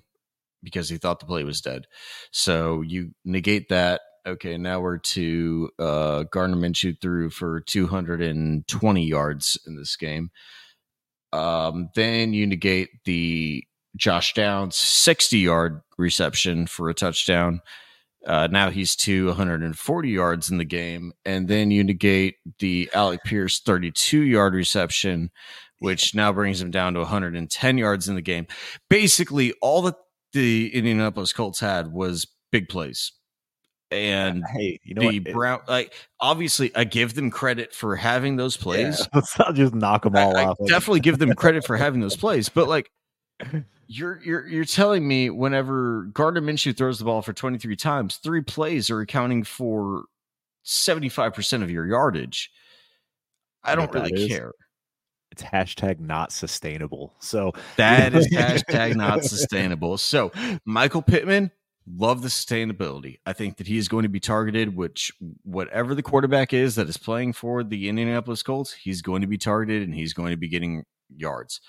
because he thought the play was dead. So you negate that. Okay, now we're to uh, Gardner Minshew threw for 220 yards in this game. Um, then you negate the Josh Downs 60 yard reception for a touchdown. Uh, now he's to 140 yards in the game. And then you negate the Alec Pierce 32 yard reception, which now brings him down to 110 yards in the game. Basically, all that the Indianapolis Colts had was big plays. And hey, you know the what? Brown, like obviously, I give them credit for having those plays. Yeah, let's not just knock them all I, off. I definitely give them credit for having those plays, but like, you're you're you're telling me whenever Gardner Minshew throws the ball for 23 times, three plays are accounting for 75 percent of your yardage. I don't really care it's hashtag not sustainable. So that is hashtag not sustainable. So Michael Pittman, love the sustainability. I think that he is going to be targeted, which whatever the quarterback is that is playing for the Indianapolis Colts, he's going to be targeted and he's going to be getting yards.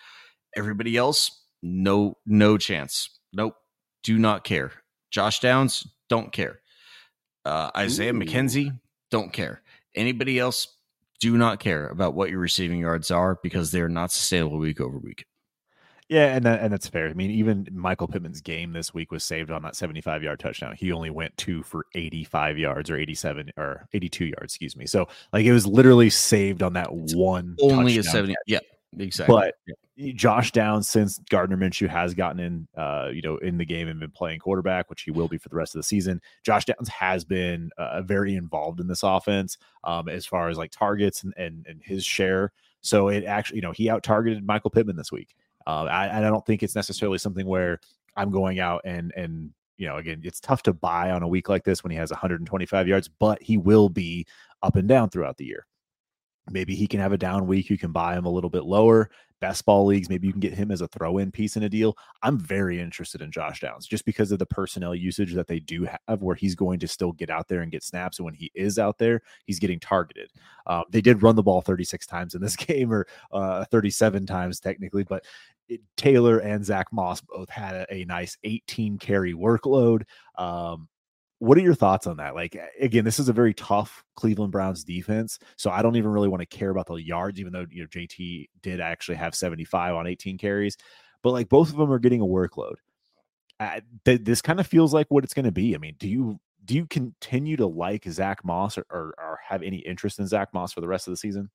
Everybody else, no, no chance. Nope. Do not care. Josh Downs, don't care. Uh, Isaiah Ooh. McKenzie, don't care. Anybody else, do not care about what your receiving yards are because they're not sustainable week over week. Yeah, and that, and that's fair. I mean, even Michael Pittman's game this week was saved on that 75 yard touchdown. He only went two for 85 yards or 87 or 82 yards, excuse me. So like it was literally saved on that it's one. Only a 70. Yeah, exactly. But Josh Downs, since Gardner Minshew has gotten in, uh, you know, in the game and been playing quarterback, which he will be for the rest of the season, Josh Downs has been uh, very involved in this offense um, as far as like targets and, and and his share. So it actually, you know, he out targeted Michael Pittman this week. Uh, I, I don't think it's necessarily something where I'm going out and and you know, again, it's tough to buy on a week like this when he has 125 yards, but he will be up and down throughout the year. Maybe he can have a down week. You can buy him a little bit lower. Best ball leagues, maybe you can get him as a throw in piece in a deal. I'm very interested in Josh Downs just because of the personnel usage that they do have, where he's going to still get out there and get snaps. And when he is out there, he's getting targeted. Um, they did run the ball 36 times in this game, or uh, 37 times technically, but it, Taylor and Zach Moss both had a, a nice 18 carry workload. Um, what are your thoughts on that? Like again, this is a very tough Cleveland Browns defense, so I don't even really want to care about the yards, even though you know JT did actually have 75 on 18 carries, but like both of them are getting a workload. Th- this kind of feels like what it's going to be. I mean, do you do you continue to like Zach Moss or, or, or have any interest in Zach Moss for the rest of the season?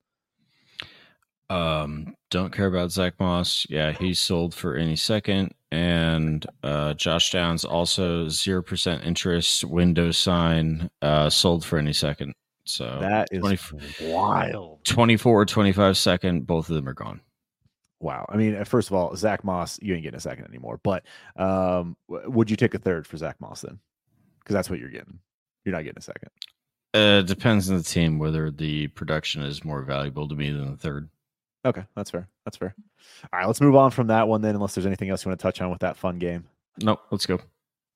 Um, don't care about Zach Moss. Yeah, he's sold for any second. And uh, Josh Downs also zero percent interest window sign uh, sold for any second. So that is 20, wild. 24 or 25 second, both of them are gone. Wow. I mean, first of all, Zach Moss, you ain't getting a second anymore. But um, would you take a third for Zach Moss then? Because that's what you're getting. You're not getting a second. Uh, depends on the team whether the production is more valuable to me than the third. Okay, that's fair. That's fair. All right, let's move on from that one then, unless there's anything else you want to touch on with that fun game. No, let's go.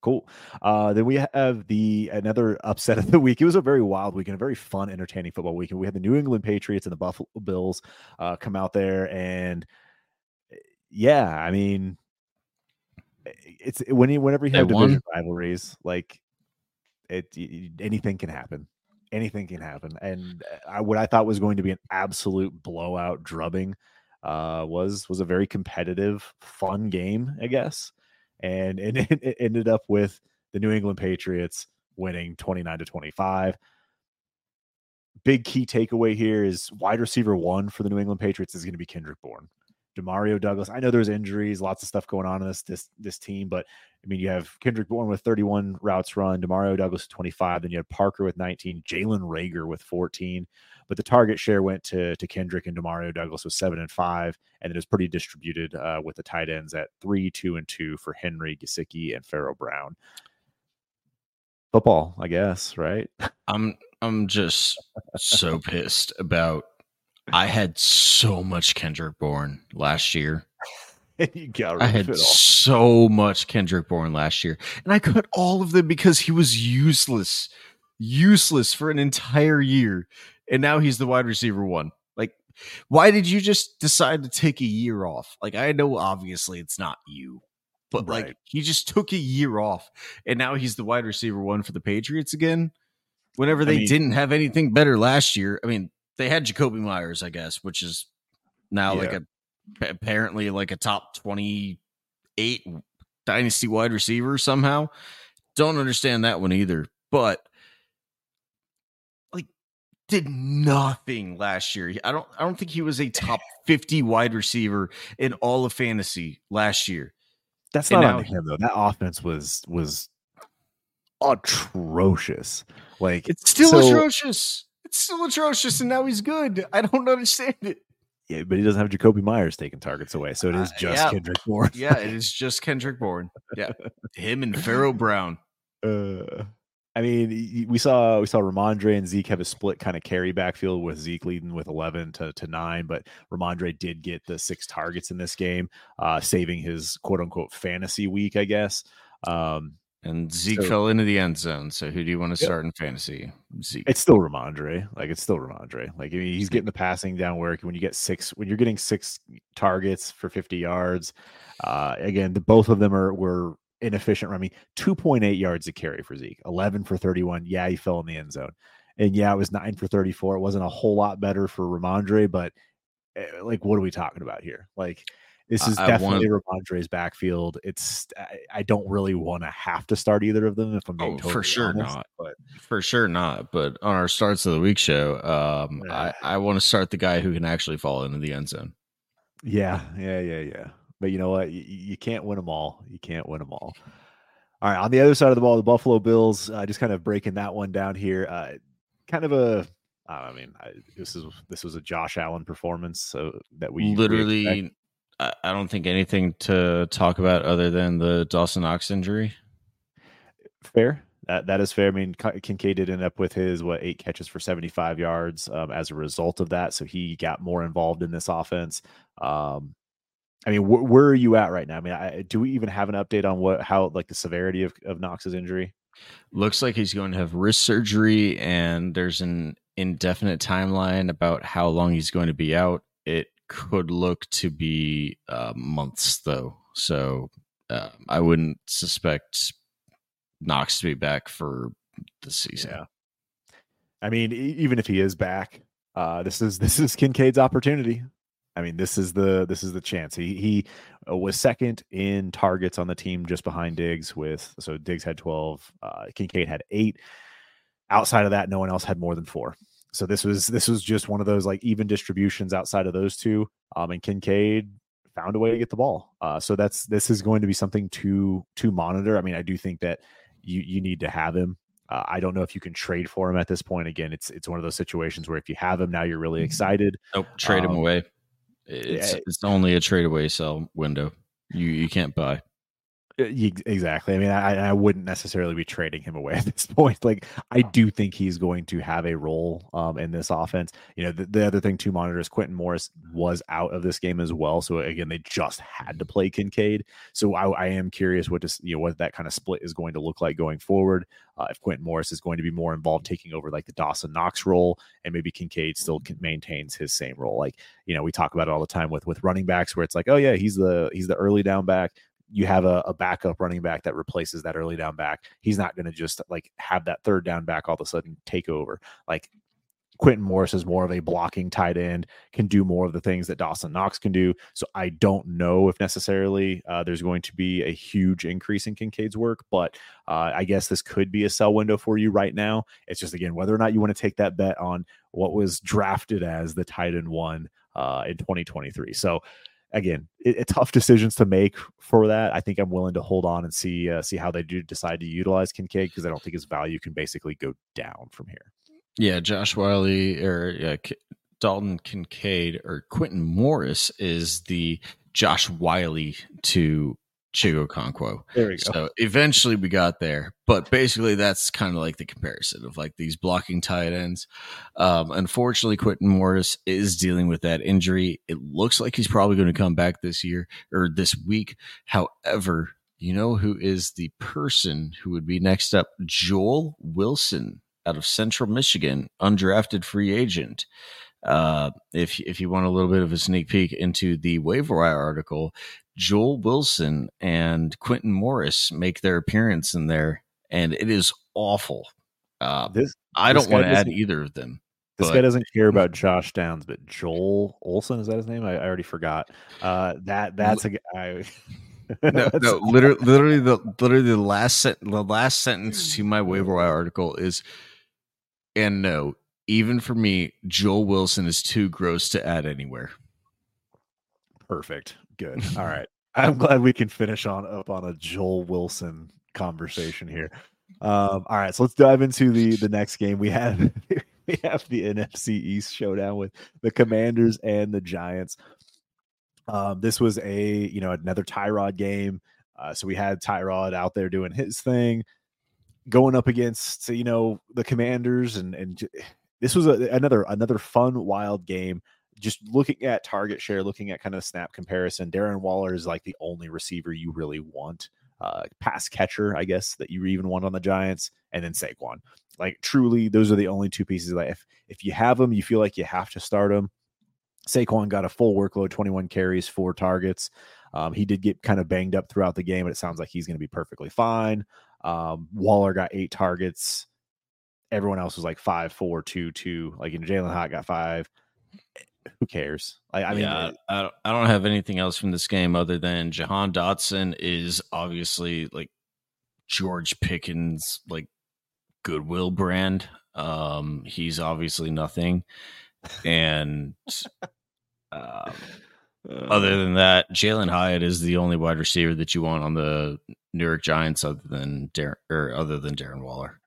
Cool. Uh, then we have the another upset of the week. It was a very wild week and a very fun, entertaining football week. And we had the New England Patriots and the Buffalo Bills uh, come out there, and yeah, I mean, it's when you whenever you have division rivalries, like it, anything can happen anything can happen. And uh, I, what I thought was going to be an absolute blowout drubbing uh, was was a very competitive, fun game, I guess. and, and it ended up with the New England Patriots winning 29 to 25. Big key takeaway here is wide receiver one for the New England Patriots is going to be Kendrick Bourne. Demario Douglas. I know there's injuries, lots of stuff going on in this this this team, but I mean you have Kendrick Bourne with 31 routes run, Demario Douglas 25, then you have Parker with 19, Jalen Reagor with 14. But the target share went to to Kendrick and Demario Douglas with seven and five, and it was pretty distributed uh, with the tight ends at three, two, and two for Henry, Gesicki, and Pharaoh Brown. Football, I guess, right? I'm I'm just so pissed about I had so much Kendrick Bourne last year. you got I had so much Kendrick Bourne last year, and I cut all of them because he was useless, useless for an entire year, and now he's the wide receiver one. Like, why did you just decide to take a year off? Like, I know obviously it's not you, but right. like he just took a year off, and now he's the wide receiver one for the Patriots again. Whenever they I mean, didn't have anything better last year, I mean, they had Jakobi Meyers, I guess, which is now yeah. like a apparently like a top 28 dynasty wide receiver somehow. Don't understand that one either. But like did nothing last year. I don't I don't think he was a top 50 wide receiver in all of fantasy last year. That's and not on him though. That offense was was atrocious. Like it's still so, atrocious. It's still atrocious, and now he's good. I don't understand it. Yeah, but he doesn't have Jakobi Meyers taking targets away, so it is uh, just uh, yeah. Kendrick Bourne. yeah, it is just Kendrick Bourne. Yeah, him and Pharaoh Brown. Uh, I mean, we saw we saw Rhamondre and Zeke have a split kind of carry backfield with Zeke leading with eleven to, to nine, but Rhamondre did get the six targets in this game, uh, saving his quote unquote fantasy week, I guess. Um, and Zeke so, fell into the end zone. So who do you want to start in fantasy? Zeke. It's still Rhamondre. Like it's still Rhamondre. Like I mean, he's getting the passing down work. When you get six, when you're getting six targets for 50 yards, uh, again, the, both of them are were inefficient. I mean, 2.8 yards to carry for Zeke, 11 for 31. Yeah, he fell in the end zone, and yeah, it was nine for 34. It wasn't a whole lot better for Rhamondre, but eh, like, what are we talking about here? Like this is I definitely want... Rhamondre's backfield. It's I, I don't really want to have to start either of them if I'm being oh, totally for sure honest, not. But for sure not. But on our starts of the week show, um, yeah. I I want to start the guy who can actually fall into the end zone. Yeah, yeah, yeah, yeah. But you know what? You, you can't win them all. You can't win them all. All right, on the other side of the ball, the Buffalo Bills. Uh, just kind of breaking that one down here. Uh, kind of a I mean, I, this is this was a Josh Allen performance, so that we literally I don't think anything to talk about other than the Dawson Knox injury. Fair. That that is fair. I mean, Kincaid did end up with his what eight catches for seventy five yards um, as a result of that, so he got more involved in this offense. Um, I mean, wh- where are you at right now? I mean, I, do we even have an update on what how like the severity of of Knox's injury? Looks like he's going to have wrist surgery, and there's an indefinite timeline about how long he's going to be out. It could look to be uh, months, though. So uh, I wouldn't suspect Knox to be back for the season. Yeah. I mean, even if he is back, uh, this is this is Kincaid's opportunity. I mean, this is the this is the chance. He he uh, was second in targets on the team, just behind Diggs. With so Diggs had twelve, uh, Kincaid had eight. Outside of that, no one else had more than four so this was this was just one of those like even distributions outside of those two. Um, and Kincaid found a way to get the ball. Uh, so that's this is going to be something to to monitor. I mean, I do think that you you need to have him. Uh, I don't know if you can trade for him at this point. Again, it's it's one of those situations where if you have him now, you're really mm-hmm. excited. Nope, trade um, him away. It's yeah, it's only a trade away sell window. You you can't buy. Uh, exactly. I mean, I, I wouldn't necessarily be trading him away at this point. Like, I do think he's going to have a role um, in this offense. You know, the, the other thing to monitor is Quintin Morris was out of this game as well. So again, they just had to play Kincaid. So I, I am curious what does you know what that kind of split is going to look like going forward. Uh, if Quintin Morris is going to be more involved, taking over like the Dawson Knox role, and maybe Kincaid still maintains his same role. Like you know, we talk about it all the time with with running backs, where it's like, oh yeah, he's the he's the early down back you have a, a, backup running back that replaces that early down back. He's not going to just like have that third down back all of a sudden take over. Like Quintin Morris is more of a blocking tight end, can do more of the things that Dawson Knox can do. So I don't know if necessarily uh, there's going to be a huge increase in Kincaid's work, but uh, I guess this could be a sell window for you right now. It's just, again, whether or not you want to take that bet on what was drafted as the tight end one uh, in 2023. So again, it, it, tough decisions to make for that. I think I'm willing to hold on and see uh, see how they do decide to utilize Kincaid because I don't think his value can basically go down from here. Yeah, Josh Whyle or yeah, Dalton Kincaid or Quintin Morris is the Josh Whyle to Chig Okonkwo. There we go. So eventually we got there, but basically that's kind of like the comparison of like these blocking tight ends. Um, unfortunately, Quintin Morris is dealing with that injury. It looks like he's probably going to come back this year or this week. However, you know who is the person who would be next up? Joel Wilson out of Central Michigan, undrafted free agent. Uh, if if you want a little bit of a sneak peek into the waiver wire article, Joel Wilson and Quintin Morris make their appearance in there, and it is awful. Uh, this I this don't want to add either of them. This but, guy doesn't care about Josh Downs, but Joel Olson is that his name? I, I already forgot. Uh, that that's a guy. no, no, literally, literally the literally the last set, the last sentence to my waiver wire article is and no, even for me, Joel Wilson is too gross to add anywhere. Perfect. Good. All right. I'm glad we can finish on up on a Joel Wilson conversation here. Um, all right, so let's dive into the the next game. We have we have the NFC East showdown with the Commanders and the Giants. Um, this was a you know another Tyrod game. Uh, so we had Tyrod out there doing his thing going up against you know the Commanders, and and this was a, another another fun wild game. Just looking at target share, looking at kind of snap comparison, Darren Waller is like the only receiver you really want, uh, pass catcher, I guess, that you even want on the Giants, and then Saquon. Like truly, those are the only two pieces. That if if you have them, you feel like you have to start them. Saquon got a full workload, 21 carries, four targets. Um, he did get kind of banged up throughout the game, but it sounds like he's going to be perfectly fine. Um, Waller got eight targets. Everyone else was like five, four, two, two. Like in Jalin Hyatt got five. Who cares? I, I mean, yeah, I, don't, I don't have anything else from this game other than Jahan Dotson is obviously like George Pickens, like Goodwill brand. Um, he's obviously nothing, and um, other than that, Jalin Hyatt is the only wide receiver that you want on the New York Giants other than Darren or other than Darren Waller.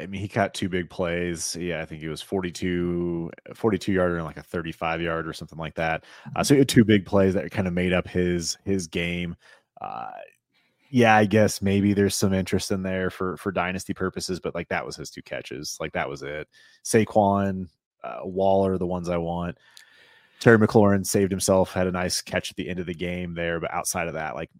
I mean he caught two big plays. Yeah, I think he was 42 42 yarder and like a 35 yard or something like that. Uh, so he had two big plays that kind of made up his his game. Uh, yeah, I guess maybe there's some interest in there for for dynasty purposes, but like that was his two catches. Like that was it. Saquon, uh, Waller, the ones I want. Terry McLaurin saved himself, had a nice catch at the end of the game there, but outside of that, like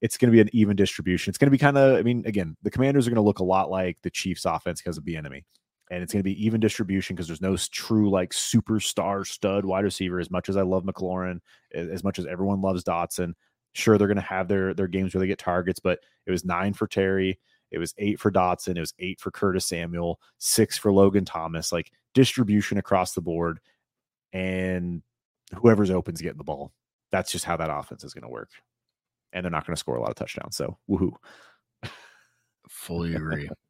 it's going to be an even distribution. It's going to be kind of, I mean, again, the Commanders are going to look a lot like the Chiefs' offense because of Bieniemy, and it's going to be even distribution because there's no true like superstar stud wide receiver. As much as I love McLaurin, as much as everyone loves Dotson, sure they're going to have their their games where they get targets, but it was nine for Terry. It was eight for Dotson. It was eight for Curtis Samuel, six for Logan Thomas. Like distribution across the board. And whoever's open's getting the ball. That's just how that offense is going to work. And they're not going to score a lot of touchdowns. So, woohoo. Fully agree.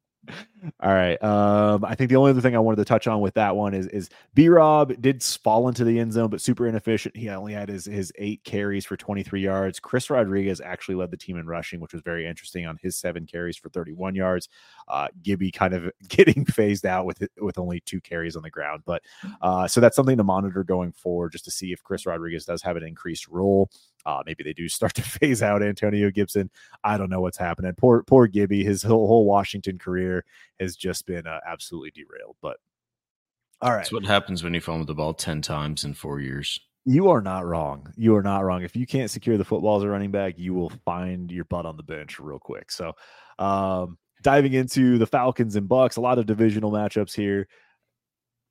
All right. Um, I think the only other thing I wanted to touch on with that one is is B Rob did fall into the end zone, but super inefficient. He only had his his eight carries for 23 yards. Chris Rodriguez actually led the team in rushing, which was very interesting on his seven carries for 31 yards. Uh, Gibby kind of getting phased out with with only two carries on the ground, but uh, so that's something to monitor going forward, just to see if Chris Rodriguez does have an increased role. Uh, maybe they do start to phase out Antonio Gibson. I don't know what's happening. Poor poor Gibby. His whole, whole Washington career has just been uh, absolutely derailed. But all right, that's what happens when you fumble the ball ten times in four years. You are not wrong. You are not wrong. If you can't secure the football as a running back, you will find your butt on the bench real quick. So, um, diving into the Falcons and Bucks, a lot of divisional matchups here.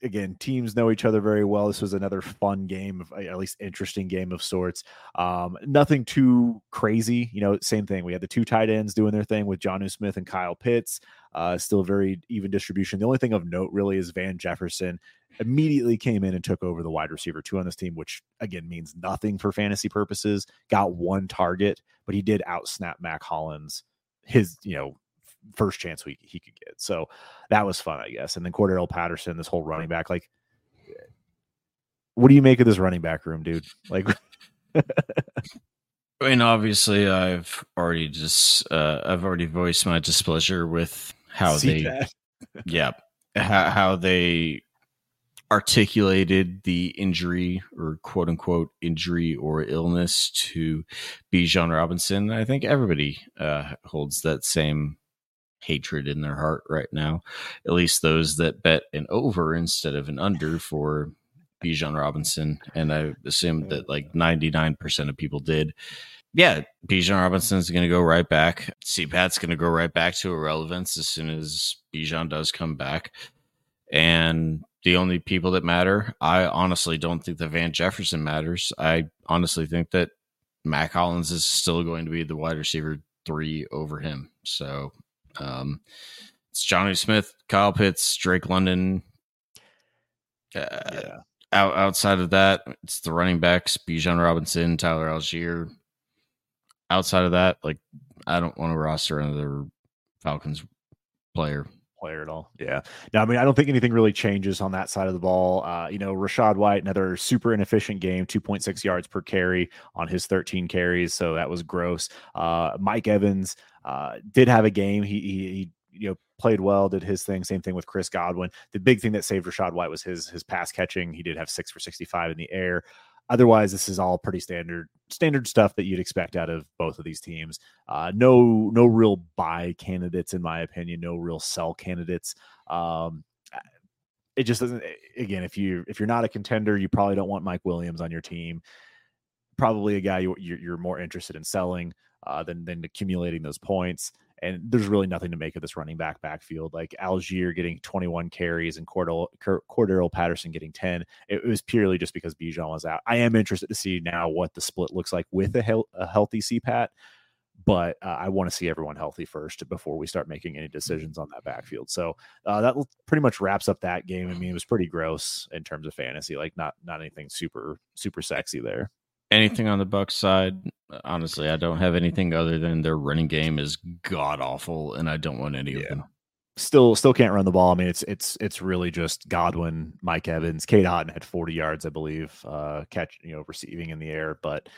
Again, teams know each other very well. This was another fun game, of, at least interesting game of sorts. Um, nothing too crazy, you know. Same thing. We had the two tight ends doing their thing with Jonnu Smith and Kyle Pitts. Uh, still very even distribution. The only thing of note really is Van Jefferson immediately came in and took over the wide receiver two on this team, which again means nothing for fantasy purposes. Got one target, but he did outsnap Mack Hollins his you know first chance we, he could get. So that was fun, I guess. And then Cordarrelle Patterson, this whole running back, like, what do you make of this running back room, dude? Like, I mean, obviously, I've already just uh, I've already voiced my displeasure with how See they, yeah, how, how they articulated the injury or quote unquote injury or illness to Bijan Robinson. I think everybody uh, holds that same hatred in their heart right now. At least those that bet an over instead of an under for Bijan Robinson. And I assume that like 99% of people did. Yeah, Bijan Robinson is going to go right back. CPAT's going to go right back to irrelevance as soon as Bijan does come back. And the only people that matter, I honestly don't think that Van Jefferson matters. I honestly think that Mack Hollins is still going to be the wide receiver three over him. So um, it's Jonnu Smith, Kyle Pitts, Drake London. Uh, yeah. Out, outside of that, it's the running backs: Bijan Robinson, Tyler Allgeier. Outside of that, like I don't want to roster another Falcons player player at all. Yeah. No, I mean, I don't think anything really changes on that side of the ball. Uh, you know, Rachaad White, another super inefficient game, 2.6 yards per carry on his 13 carries. So that was gross. Uh, Mike Evans uh, did have a game. He, he, he, you know, played well, did his thing. Same thing with Chris Godwin. The big thing that saved Rachaad White was his his pass catching. He did have six for 65 in the air. Otherwise, this is all pretty standard standard stuff that you'd expect out of both of these teams. Uh, no no real buy candidates in my opinion. No real sell candidates. Um, it just doesn't. Again, if you if you're not a contender, you probably don't want Mike Williams on your team. Probably a guy you, you're more interested in selling uh, than than accumulating those points and there's really nothing to make of this running back backfield. Like Allgeier getting 21 carries and Cordell, Cordarrelle Patterson getting 10. It was purely just because Bijan was out. I am interested to see now what the split looks like with a, he- a healthy CPAT, but uh, I want to see everyone healthy first before we start making any decisions on that backfield. So uh, that pretty much wraps up that game. I mean, it was pretty gross in terms of fantasy, like not not anything super super sexy there anything on the Bucks side. Honestly, I don't have anything other than their running game is god awful, and I don't want any yeah. of them. Still, still can't run the ball. I mean, it's it's it's really just Godwin, Mike Evans, Cade Otton had 40 yards, I believe, uh, catch you know receiving in the air, but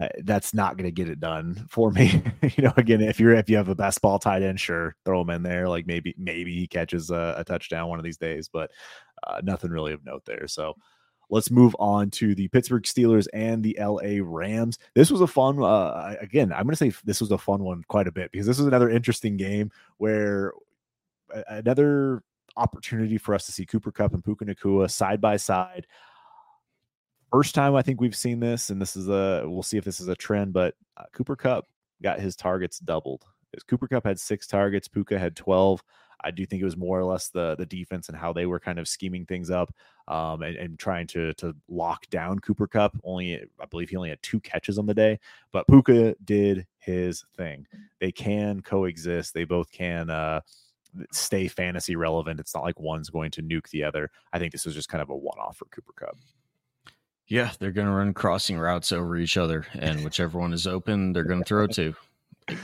uh, that's not going to get it done for me. you know, again, if you're if you have a best ball tight end, sure, throw him in there. Like maybe maybe he catches a, a touchdown one of these days, but uh, nothing really of note there. So Let's move on to the Pittsburgh Steelers and the LA Rams. This was a fun, uh, again, I'm going to say this was a fun one quite a bit because this was another interesting game where another opportunity for us to see Cooper Kupp and Puka Nacua side by side. First time I think we've seen this, and this is a we'll see if this is a trend, but uh, Cooper Kupp got his targets doubled. Cooper Kupp had six targets, Puka had 12. I do think it was more or less the the defense and how they were kind of scheming things up um, and, and, trying to to lock down Cooper Kupp. Only I believe he only had two catches on the day, but Puka did his thing. They can coexist. They both can uh, stay fantasy relevant. It's not like one's going to nuke the other. I think this was just kind of a one off for Cooper Kupp. Yeah, they're going to run crossing routes over each other, and whichever one is open, they're going to throw to.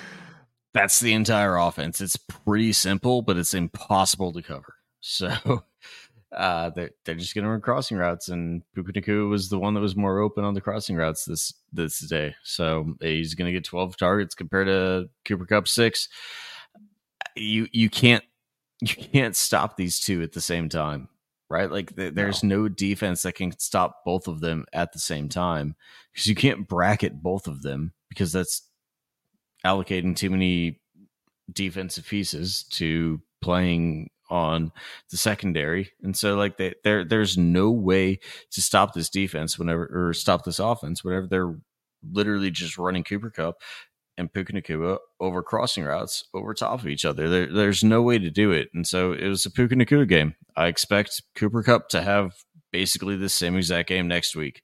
That's the entire offense. It's pretty simple, but it's impossible to cover. So uh, they're, they're just going to run crossing routes, and Puka was the one that was more open on the crossing routes this this day. So he's going to get 12 targets compared to Cooper Kupp six. You you can't you can't stop these two at the same time, right? Like th- there's no. no defense that can stop both of them at the same time because you can't bracket both of them because that's allocating too many defensive pieces to playing on the secondary. And so like they, there there's no way to stop this defense whenever or stop this offense whenever they're literally just running Cooper Kupp and Puka Nacua over crossing routes over top of each other. There, there's no way to do it. And so it was a Puka Nacua game. I expect Cooper Kupp to have basically the same exact game next week.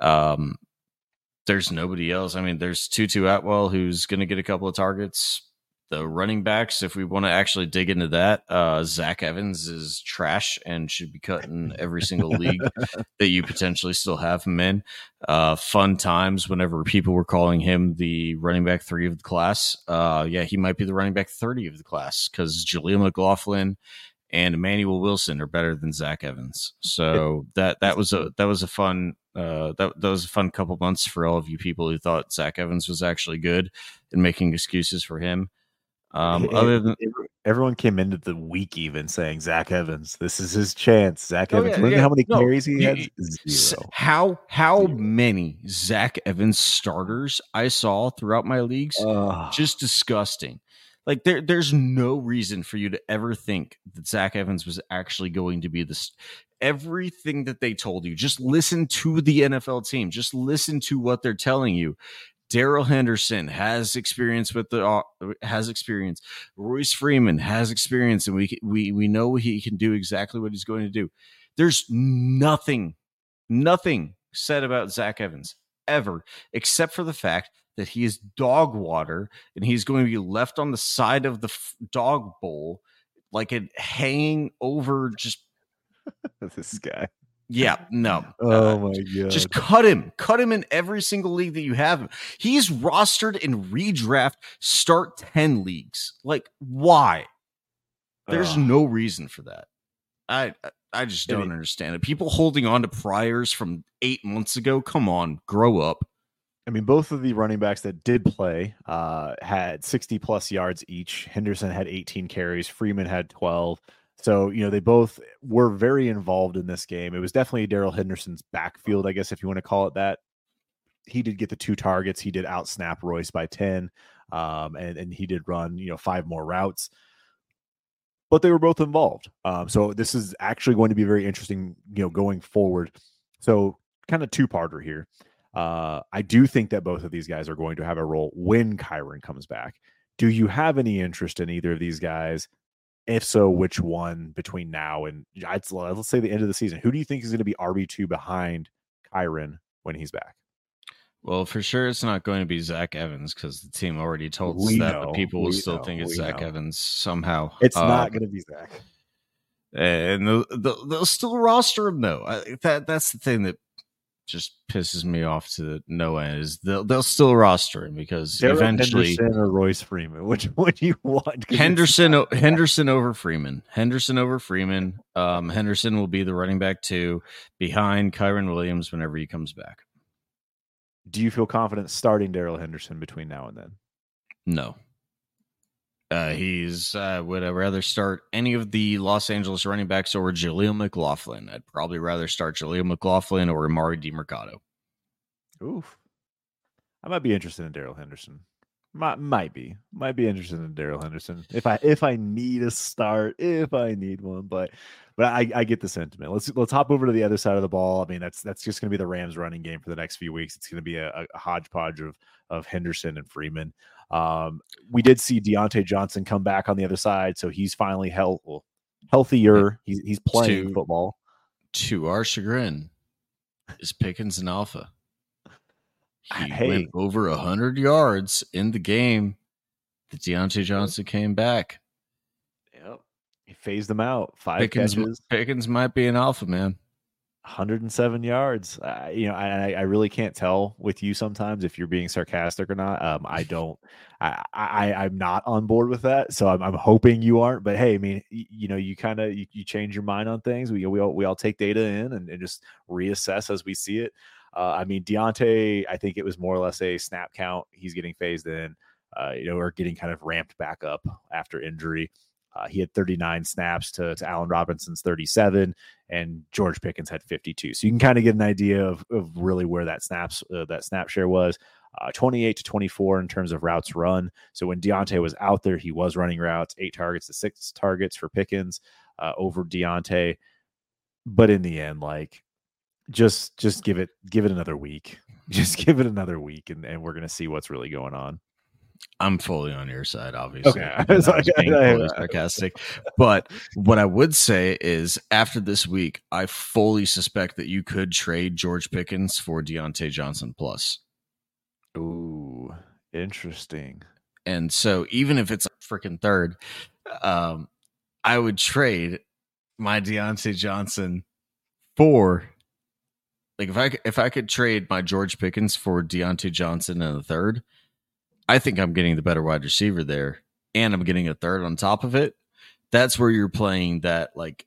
Um, there's nobody else. I mean, there's Tutu Atwell who's going to get a couple of targets. The running backs, if we want to actually dig into that, uh, Zach Evans is trash and should be cut in every single league that you potentially still have him in. Uh, fun times whenever people were calling him the running back three of the class. Uh, yeah, he might be the running back 30 of the class because Jaleel McLaughlin and Emmanuel Wilson are better than Zach Evans. So that that was a that was a fun uh, that that was a fun couple months for all of you people who thought Zach Evans was actually good and making excuses for him. Um, other than everyone came into the week even saying Zach Evans, this is his chance. Zach oh, Evans, yeah, yeah. how many no, carries he had? Zero. How how Zero. many Zach Evans starters I saw throughout my leagues? Uh, Just disgusting. Like there, there's no reason for you to ever think that Zach Evans was actually going to be this. Everything that they told you, just listen to the NFL team. Just listen to what they're telling you. Darrell Henderson has experience with the uh, has experience. Royce Freeman has experience, and we we we know he can do exactly what he's going to do. There's nothing, nothing said about Zach Evans ever, except for the fact that he is dog water and he's going to be left on the side of the f- dog bowl, like it hanging over just this guy. Yeah, no. Oh uh, my god. Just cut him. Cut him in every single league that you have him. He's rostered in redraft start 10 leagues. Like why? There's uh, no reason for that. I I just don't understand it. People holding on to priors from 8 months ago, come on, grow up. I mean, both of the running backs that did play uh, had 60 plus yards each. Henderson had 18 carries. Freeman had 12. So, you know, they both were very involved in this game. It was definitely Darrell Henderson's backfield, I guess, if you want to call it that. He did get the two targets. He did outsnap Royce by 10. Um, and, and he did run, you know, five more routes. But they were both involved. Um, so this is actually going to be very interesting, you know, going forward. So kind of two-parter here. Uh, I do think that both of these guys are going to have a role when Kyren comes back. Do you have any interest in either of these guys? If so, which one between now and let's say the end of the season? Who do you think is going to be RB two behind Kyren when he's back? Well, for sure, it's not going to be Zach Evans because the team already told us that, but people will still know, think it's Zach know. Evans somehow. It's uh, not going to be Zach, and they'll, they'll, they'll, still roster him though. I, that that's the thing that just pisses me off to no end is they'll they'll still roster him because Darrell eventually Henderson or Royce Freeman, which one do you want? Henderson Henderson over Freeman. Henderson over Freeman. Um, Henderson will be the running back two behind Kyren Williams whenever he comes back. Do you feel confident starting Darrell Henderson between now and then? No. Uh, he's uh, would I rather start any of the Los Angeles running backs over Jaleel McLaughlin? I'd probably rather start Jaleel McLaughlin or Emari Demercado. Oof, I might be interested in Darrell Henderson. Might might be might be interested in Darrell Henderson if I if I need a start if I need one, but but I, I get the sentiment. Let's let's hop over to the other side of the ball. I mean that's that's just going to be the Rams running game for the next few weeks. It's going to be a, a hodgepodge of of Henderson and Freeman. Um, we did see Diontae Johnson come back on the other side, so he's finally health, well, healthier. He's he's playing to, football. To our chagrin, is Pickens an alpha? He hey. went over hundred yards in the game. The Diontae Johnson came back. Yep, he phased them out. Five Pickens, catches. Pickens might be an alpha man. 107 yards. Uh, you know, I, I really can't tell with you sometimes if you're being sarcastic or not. Um, I don't. I, I I'm not on board with that. So I'm, I'm hoping you aren't. But hey, I mean, you, you know, you kind of you, you, change your mind on things. We we all, we all take data in and, and just reassess as we see it. Uh, I mean, Diontae, I think it was more or less a snap count. He's getting phased in. Uh, you know, or getting kind of ramped back up after injury. Uh, he had 39 snaps to, to Allen Robinson's 37, and George Pickens had 52. So you can kind of get an idea of, of really where that snaps uh, that snap share was. Uh, 28 to 24 in terms of routes run. So when Diontae was out there, he was running routes, eight targets to six targets for Pickens uh, over Diontae. But in the end, like just just give it give it another week. Just give it another week, and, and we're gonna see what's really going on. I'm fully on your side, obviously. Okay. I was Sorry. being fully sarcastic. But what I would say is after this week, I fully suspect that you could trade George Pickens for Diontae Johnson plus. Ooh, interesting. And so even if it's a freaking third, um, I would trade my Diontae Johnson for like if I if I could trade my George Pickens for Diontae Johnson in the third, I think I'm getting the better wide receiver there, and I'm getting a third on top of it. That's where you're playing that like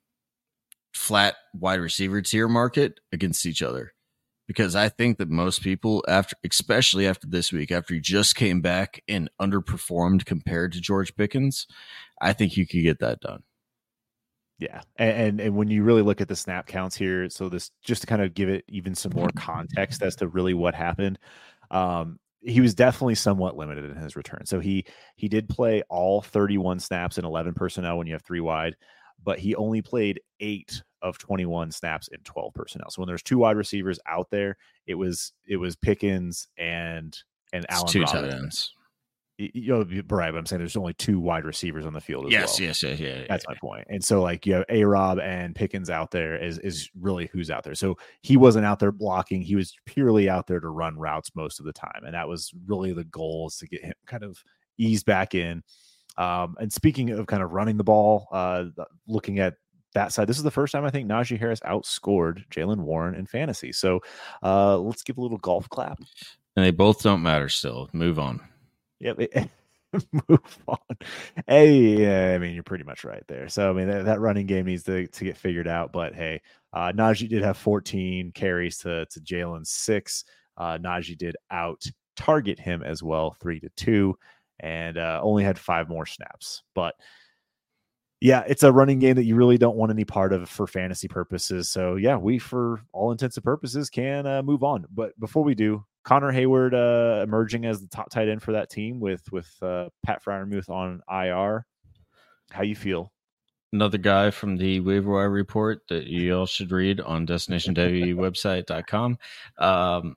flat wide receiver tier market against each other. Because I think that most people after especially after this week, after he just came back and underperformed compared to George Pickens, I think you could get that done. Yeah, and, and and when you really look at the snap counts here, so this just to kind of give it even some more context as to really what happened. Um, he was definitely somewhat limited in his return. So he he did play all 31 snaps in 11 personnel when you have three wide, but he only played eight of 21 snaps in 12 personnel. So when there's two wide receivers out there, it was it was Pickens and and It's Allen two tight Robinson. ends. You know, right? But I'm saying there's only two wide receivers on the field. As Yes, well. yes, yes, yeah. yeah, That's yeah. my point. And so like you have A Rob and Pickens out there is is really who's out there. So he wasn't out there blocking. He was purely out there to run routes most of the time. And that was really the goal is to get him kind of eased back in. Um, and speaking of kind of running the ball, uh looking at that side, this is the first time I think Najee Harris outscored Jaylen Warren in fantasy. So uh let's give a little golf clap. And they both don't matter still. Move on. Yep. move on. Hey, I mean, you're pretty much right there. So, I mean, that, that running game needs to, to get figured out. But hey, uh, Najee did have 14 carries to, to Jaylen's six. Uh, Najee did out target him as well, three to two, and uh, only had five more snaps. But yeah, it's a running game that you really don't want any part of for fantasy purposes. So yeah, we for all intents and purposes can uh, move on. But before we do, Connor Heyward uh, emerging as the top tight end for that team with with uh, Pat Freiermuth on IR. How you feel? Another guy from the waiver wire report that you all should read on destinationdewebsite.com. Um,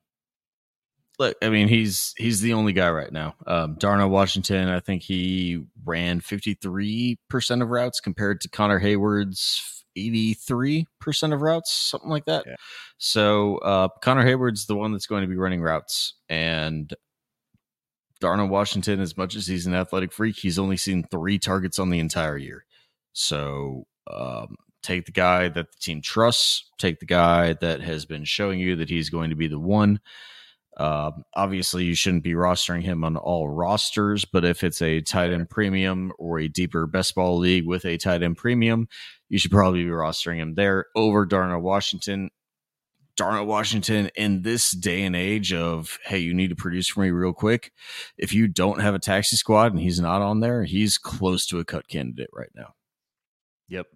look, I mean, he's he's the only guy right now. Um, Darnell Washington, I think he ran 53% of routes compared to Connor Heyward's 83% of routes, something like that. Yeah. So uh, Connor Heyward's the one that's going to be running routes. And Darnell Washington, as much as he's an athletic freak, he's only seen three targets on the entire year. So um, take the guy that the team trusts, take the guy that has been showing you that he's going to be the one. Um, obviously, you shouldn't be rostering him on all rosters, but if it's a tight end premium or a deeper best ball league with a tight end premium, you should probably be rostering him there over Darnell Washington. Darnell Washington in this day and age of, hey, you need to produce for me real quick. If you don't have a taxi squad and he's not on there, he's close to a cut candidate right now. Yep.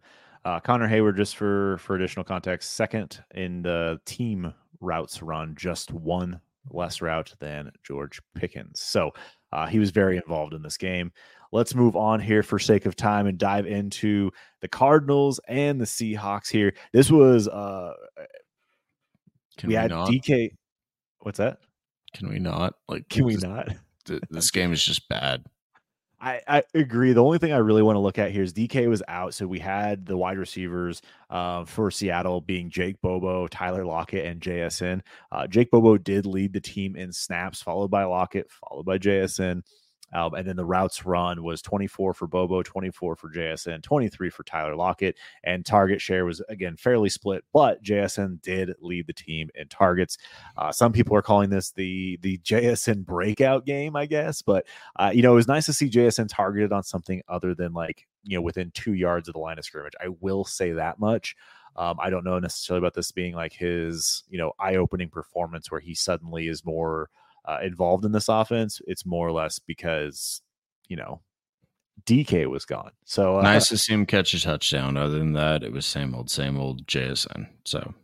Uh, Connor Heyward, just for for additional context, second in the team routes run, just one less route than George Pickens. So uh, he was very involved in this game. Let's move on here for sake of time and dive into the Cardinals and the Seahawks here. This was uh Can we, we, had not? DK. What's that? Can we not? Like, Can we this, not? This game is just bad. I, I agree. The only thing I really want to look at here is DK was out, so we had the wide receivers uh, for Seattle being Jake Bobo, Tyler Lockett, and JSN. Uh, Jake Bobo did lead the team in snaps, followed by Lockett, followed by JSN. Um, and then the routes run was 24 for Bobo, 24 for JSN, 23 for Tyler Lockett, and target share was again fairly split. But JSN did lead the team in targets. Uh, some people are calling this the the JSN breakout game, I guess. But uh, you know, it was nice to see JSN targeted on something other than like you know within two yards of the line of scrimmage. I will say that much. Um, I don't know necessarily about this being like his you know eye opening performance where he suddenly is more uh, involved in this offense. It's more or less because you know DK was gone. So uh, nice to see him catch a touchdown. Other than that, it was same old, same old JSN. So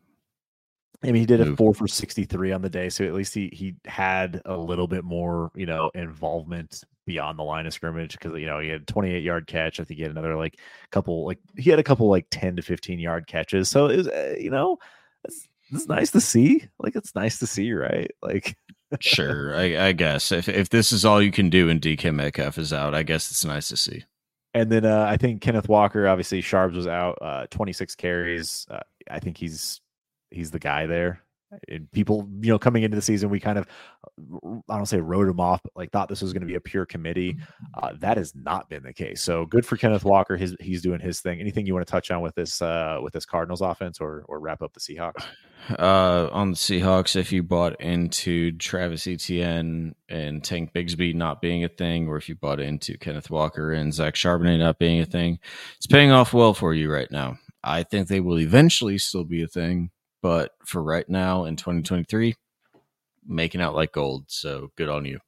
I mean, he did a four for sixty-three on the day, so at least he he had a little bit more, you know, involvement beyond the line of scrimmage because you know he had a twenty-eight yard catch. I think he had another like couple, like he had a couple like ten to fifteen yard catches. So it was, uh, you know, it's, it's nice to see. Like it's nice to see, right? Like sure, I, I, guess if if this is all you can do and DK Metcalf is out, I guess it's nice to see. And then uh, I think Kenneth Walker, obviously Sharps was out, uh, 26 carries. Uh, I think he's he's the guy there. And people, you know, coming into the season, we kind of, I don't say wrote him off, but like thought this was going to be a pure committee. Uh, that has not been the case. So good for Kenneth Walker. His he's doing his thing. Anything you want to touch on with this uh, with this Cardinals offense, or or wrap up the Seahawks? Uh, on the Seahawks, if you bought into Travis Etienne and Tank Bigsby not being a thing, or if you bought into Kenneth Walker and Zach Charbonnet not being a thing, it's paying off well for you right now. I think they will eventually still be a thing but for right now in 2023, making out like gold. So good on you.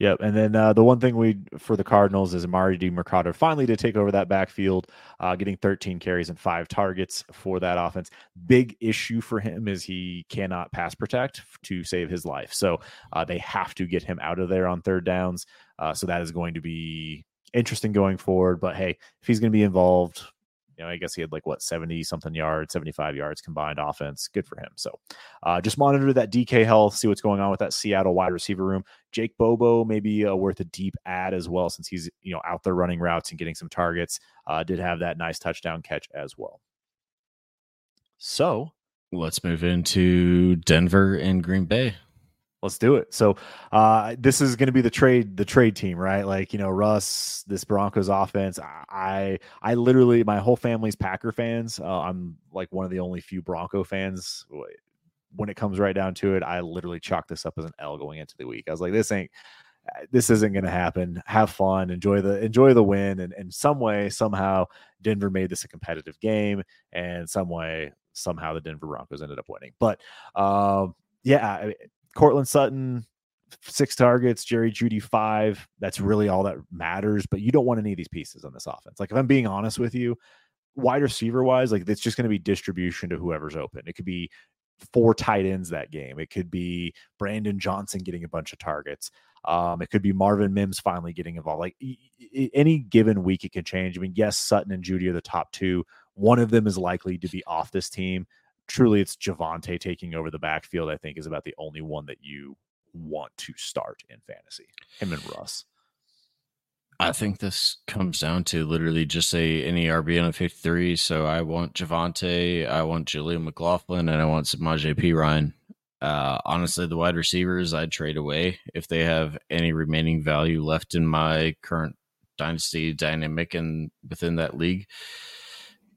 Yep. And then uh, the one thing we for the Cardinals is Emari Demercado finally to take over that backfield, uh, getting 13 carries and five targets for that offense. Big issue for him is he cannot pass protect to save his life. So uh, they have to get him out of there on third downs. Uh, so that is going to be interesting going forward. But hey, if he's going to be involved, you know, I guess he had like what 70 something yards, 75 yards combined offense. Good for him. So uh, just monitor that DK health, see what's going on with that Seattle wide receiver room. Jake Bobo maybe uh, worth a deep add as well, since he's you know out there running routes and getting some targets. Uh, did have that nice touchdown catch as well. So let's move into Denver and Green Bay. Let's do it. So uh, this is going to be the trade the trade team, right? Like you know, Russ, this Broncos offense. I I literally my whole family's Packer fans. Uh, I'm like one of the only few Bronco fans. When it comes right down to it, I literally chalk this up as an L going into the week. I was like, this ain't this isn't going to happen. Have fun, enjoy the enjoy the win, and in some way, somehow, Denver made this a competitive game, and some way, somehow, the Denver Broncos ended up winning. But um, yeah, Courtland Sutton, six targets, Jerry Jeudy, five. That's really all that matters. But you don't want any of these pieces on this offense. Like, if I'm being honest with you, wide receiver wise, like, it's just going to be distribution to whoever's open. It could be four tight ends that game. It could be Brandon Johnson getting a bunch of targets. Um, it could be Marvin Mims finally getting involved. Like any given week, it can change. I mean, yes, Sutton and Jeudy are the top two. One of them is likely to be off this team truly it's Javonte taking over the backfield, I think is about the only one that you want to start in fantasy. Him and Russ. I think this comes down to literally just say any RB on a 53. So I want Javonte, I want Jaleel McLaughlin, and I want Samaje Perine. Uh, honestly, the wide receivers I'd trade away if they have any remaining value left in my current dynasty dynamic and within that league.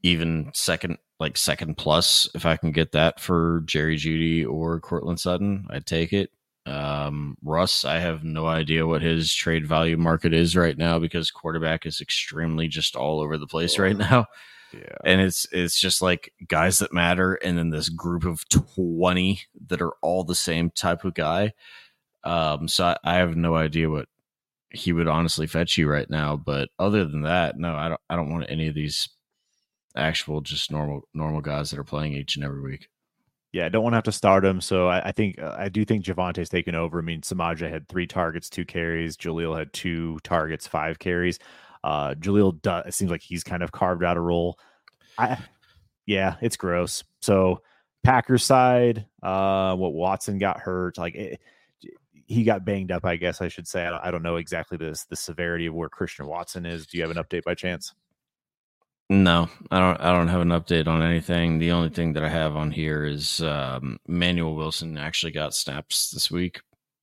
Even second like second plus if I can get that for Jerry Jeudy or Courtland Sutton. I'd take it. Um, Russ, I have no idea what his trade value market is right now because quarterback is extremely just all over the place right now. Yeah. And it's it's just like guys that matter and then this group of 20 that are all the same type of guy. Um, so I, I have no idea what he would honestly fetch you right now. But other than that, no, I don't I don't want any of these actual just normal normal guys that are playing each and every week. Yeah, I don't want to have to start him. So I, I think uh, I do think Javonte's taken over. I mean, Samaje had three targets, two carries. Jaleel had two targets, five carries. Uh, Jaleel, does, it seems like he's kind of carved out a role. I, yeah, it's gross. So Packers side, uh, what Watson got hurt, like it, he got banged up. I guess I should say. I don't, I don't know exactly this the severity of where Christian Watson is. Do you have an update by chance? No, I don't. I don't have an update on anything. The only thing that I have on here is um, Manuel Wilson actually got snaps this week.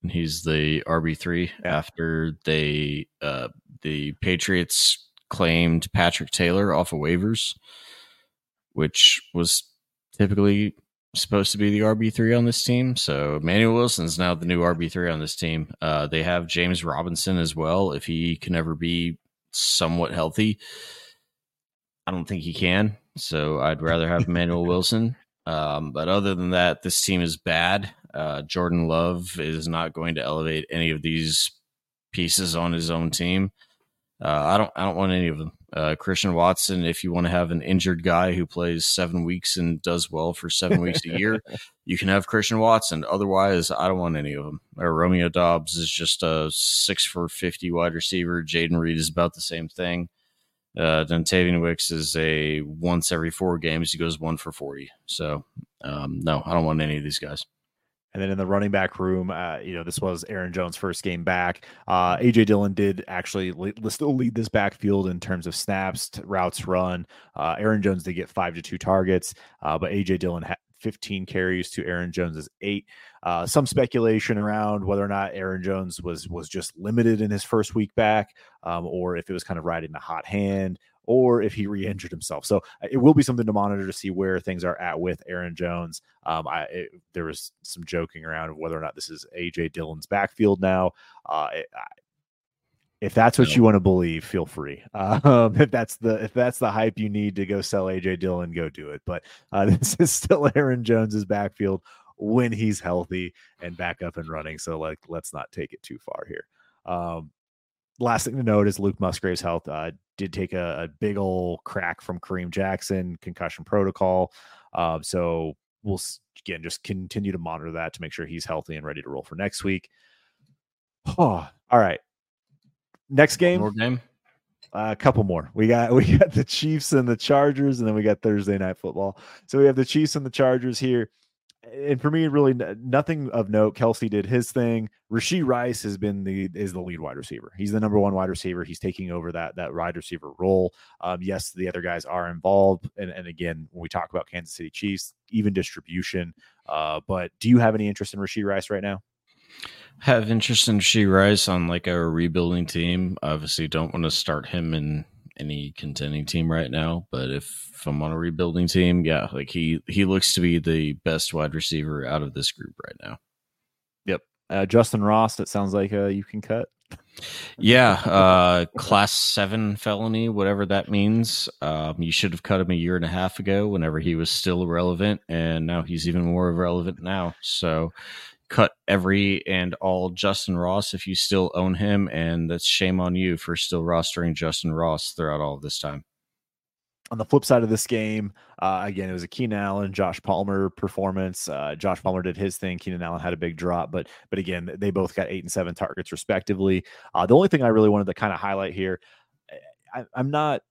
He's the RB three after they uh, the Patriots claimed Patrick Taylor off of waivers, which was typically supposed to be the RB three on this team. So Manuel Wilson's now the new RB three on this team. Uh, they have James Robinson as well if he can ever be somewhat healthy. I don't think he can. So I'd rather have Emmanuel Wilson. Um, but other than that, this team is bad. Uh, Jordan Love is not going to elevate any of these pieces on his own team. Uh, I don't. I don't want any of them. Uh, Christian Watson, if you want to have an injured guy who plays seven weeks and does well for seven weeks a year, you can have Christian Watson. Otherwise, I don't want any of them. Or Romeo Doubs is just a six for fifty wide receiver. Jayden Reed is about the same thing. Uh, Dontayvion Wicks is a once every four games he goes one for forty. So um, no, I don't want any of these guys. And then in the running back room, uh, you know, this was Aaron Jones' first game back. Uh, AJ Dillon did actually le- still lead this backfield in terms of snaps, routes run. Uh, Aaron Jones did get five to two targets, uh, but AJ Dillon had 15 carries to Aaron Jones's eight. Uh, some speculation around whether or not Aaron Jones was was just limited in his first week back, um, or if it was kind of riding the hot hand, or if he re-injured himself. So uh, it will be something to monitor to see where things are at with Aaron Jones. Um, I it, there was some joking around of whether or not this is AJ Dillon's backfield now. Uh, it, if that's what no. you want to believe, feel free. Um, if that's the if that's the hype you need to go sell AJ Dillon, go do it. But uh, this is still Aaron Jones's backfield when he's healthy and back up and running. So like, let's not take it too far here. Um, last thing to note is Luke Musgrave's health uh, did take a, a, big old crack from Kareem Jackson concussion protocol. Um, so we'll again just continue to monitor that to make sure he's healthy and ready to roll for next week. Oh, all right. Next game. More game. Uh, a couple more. We got we got the Chiefs and the Chargers, and then we got Thursday night football. So we have the Chiefs and the Chargers here and for me, really nothing of note. Kelce did his thing. Rashee Rice has been the is the lead wide receiver. He's the number one wide receiver. He's taking over that that wide receiver role. Um, yes, the other guys are involved, and and again, when we talk about Kansas City Chiefs, even distribution. Uh, but do you have any interest in Rashee Rice right now? Have interest in Rashee Rice on like a rebuilding team. Obviously, don't want to start him in any contending team right now, but if, if I'm on a rebuilding team, yeah, like he he looks to be the best wide receiver out of this group right now. Yep, uh, Justyn Ross. That sounds like uh, you can cut. Yeah, uh, class seven felony, whatever that means. Um, you should have cut him a year and a half ago, whenever he was still relevant, and now he's even more relevant now. So cut every and all Justyn Ross if you still own him, and that's shame on you for still rostering Justyn Ross throughout all of this time. On the flip side of this game, uh, again, it was a Keenan Allen, Josh Palmer performance. Uh, Josh Palmer did his thing. Keenan Allen had a big drop, but but again, they both got eight and seven targets respectively. Uh, the only thing I really wanted to kind of highlight here, I, I'm not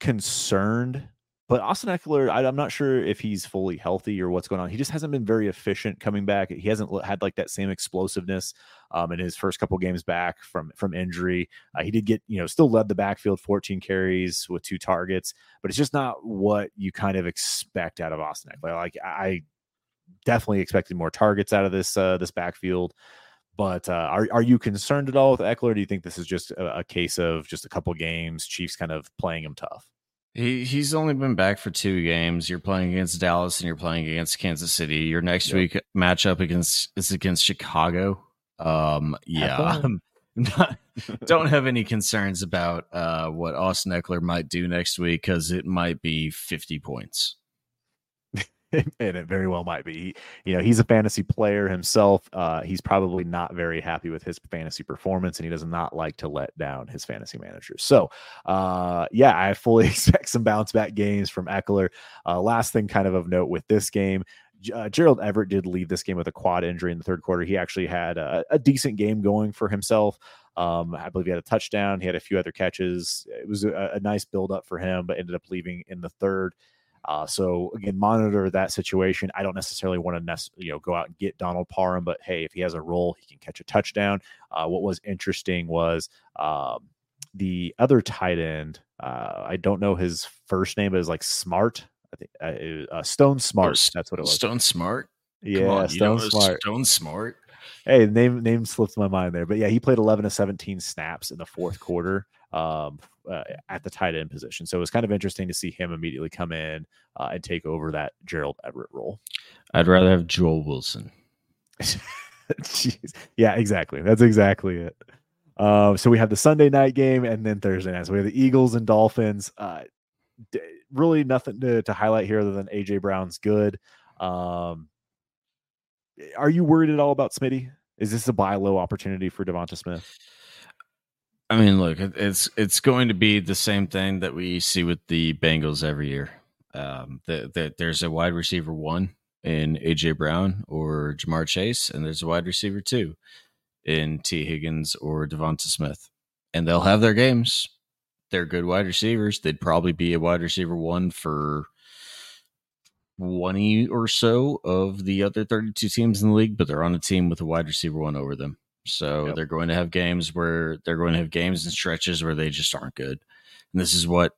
concerned but Austin Ekeler, I, am not sure if he's fully healthy or what's going on. He just hasn't been very efficient coming back. He hasn't had like that same explosiveness um, in his first couple games back from from injury. Uh, he did get, you know, still led the backfield, 14 carries with two targets, but it's just not what you kind of expect out of Austin Ekeler. Like I definitely expected more targets out of this uh, this backfield. But uh, are are you concerned at all with Ekeler? do you think this is just a, a case of just a couple games, Chiefs kind of playing him tough? He he's only been back for two games. You're playing against Dallas and you're playing against Kansas City. Your next yep. week matchup against is against Chicago. Um, yeah, not, don't have any concerns about uh, what Austin Ekeler might do next week because it might be 50 points. and it very well might be. He, you know, he's a fantasy player himself. Uh, he's probably not very happy with his fantasy performance, and he does not like to let down his fantasy managers. So, uh, yeah, I fully expect some bounce back games from Ekeler. Uh, last thing, kind of of note with this game. Uh, Gerald Everett did leave this game with a quad injury in the third quarter. He actually had a, a decent game going for himself. Um, I believe he had a touchdown. He had a few other catches. It was a, a nice build up for him, but ended up leaving in the third. Uh, so again, monitor that situation. I don't necessarily want to nec- you know go out and get Donald Parham, but hey, if he has a role, he can catch a touchdown. Uh, what was interesting was um, the other tight end. Uh, I don't know his first name, but it's like Smartt. I think uh, uh, Stone Smartt. Oh, that's what it was. Stone Smartt. Yeah, on, Stone Smartt. Stone Smartt. Hey, name name slipped my mind there, but yeah, he played 11 to 17 snaps in the fourth quarter um, uh, at the tight end position. So it was kind of interesting to see him immediately come in uh, and take over that Gerald Everett role. I'd rather have Joel Wilson. Jeez. Yeah, exactly. That's exactly it. Uh, so we have the Sunday night game and then Thursday night. So we have the Eagles and Dolphins. Uh, d- really nothing to, to, highlight here other than AJ Brown's good. Um, are you worried at all about Smitty? Is this a buy low opportunity for Devonta Smith? I mean, look, it's it's going to be the same thing that we see with the Bengals every year. Um, that the, there's a wide receiver one in AJ Brown or Ja'Marr Chase, and there's a wide receiver two in Tee Higgins or Devonta Smith, and they'll have their games. They're good wide receivers. They'd probably be a wide receiver one for 20 or so of the other 32 teams in the league, but they're on a team with a wide receiver one over them. So yep. they're going to have games where they're going to have games and stretches where they just aren't good. And this is what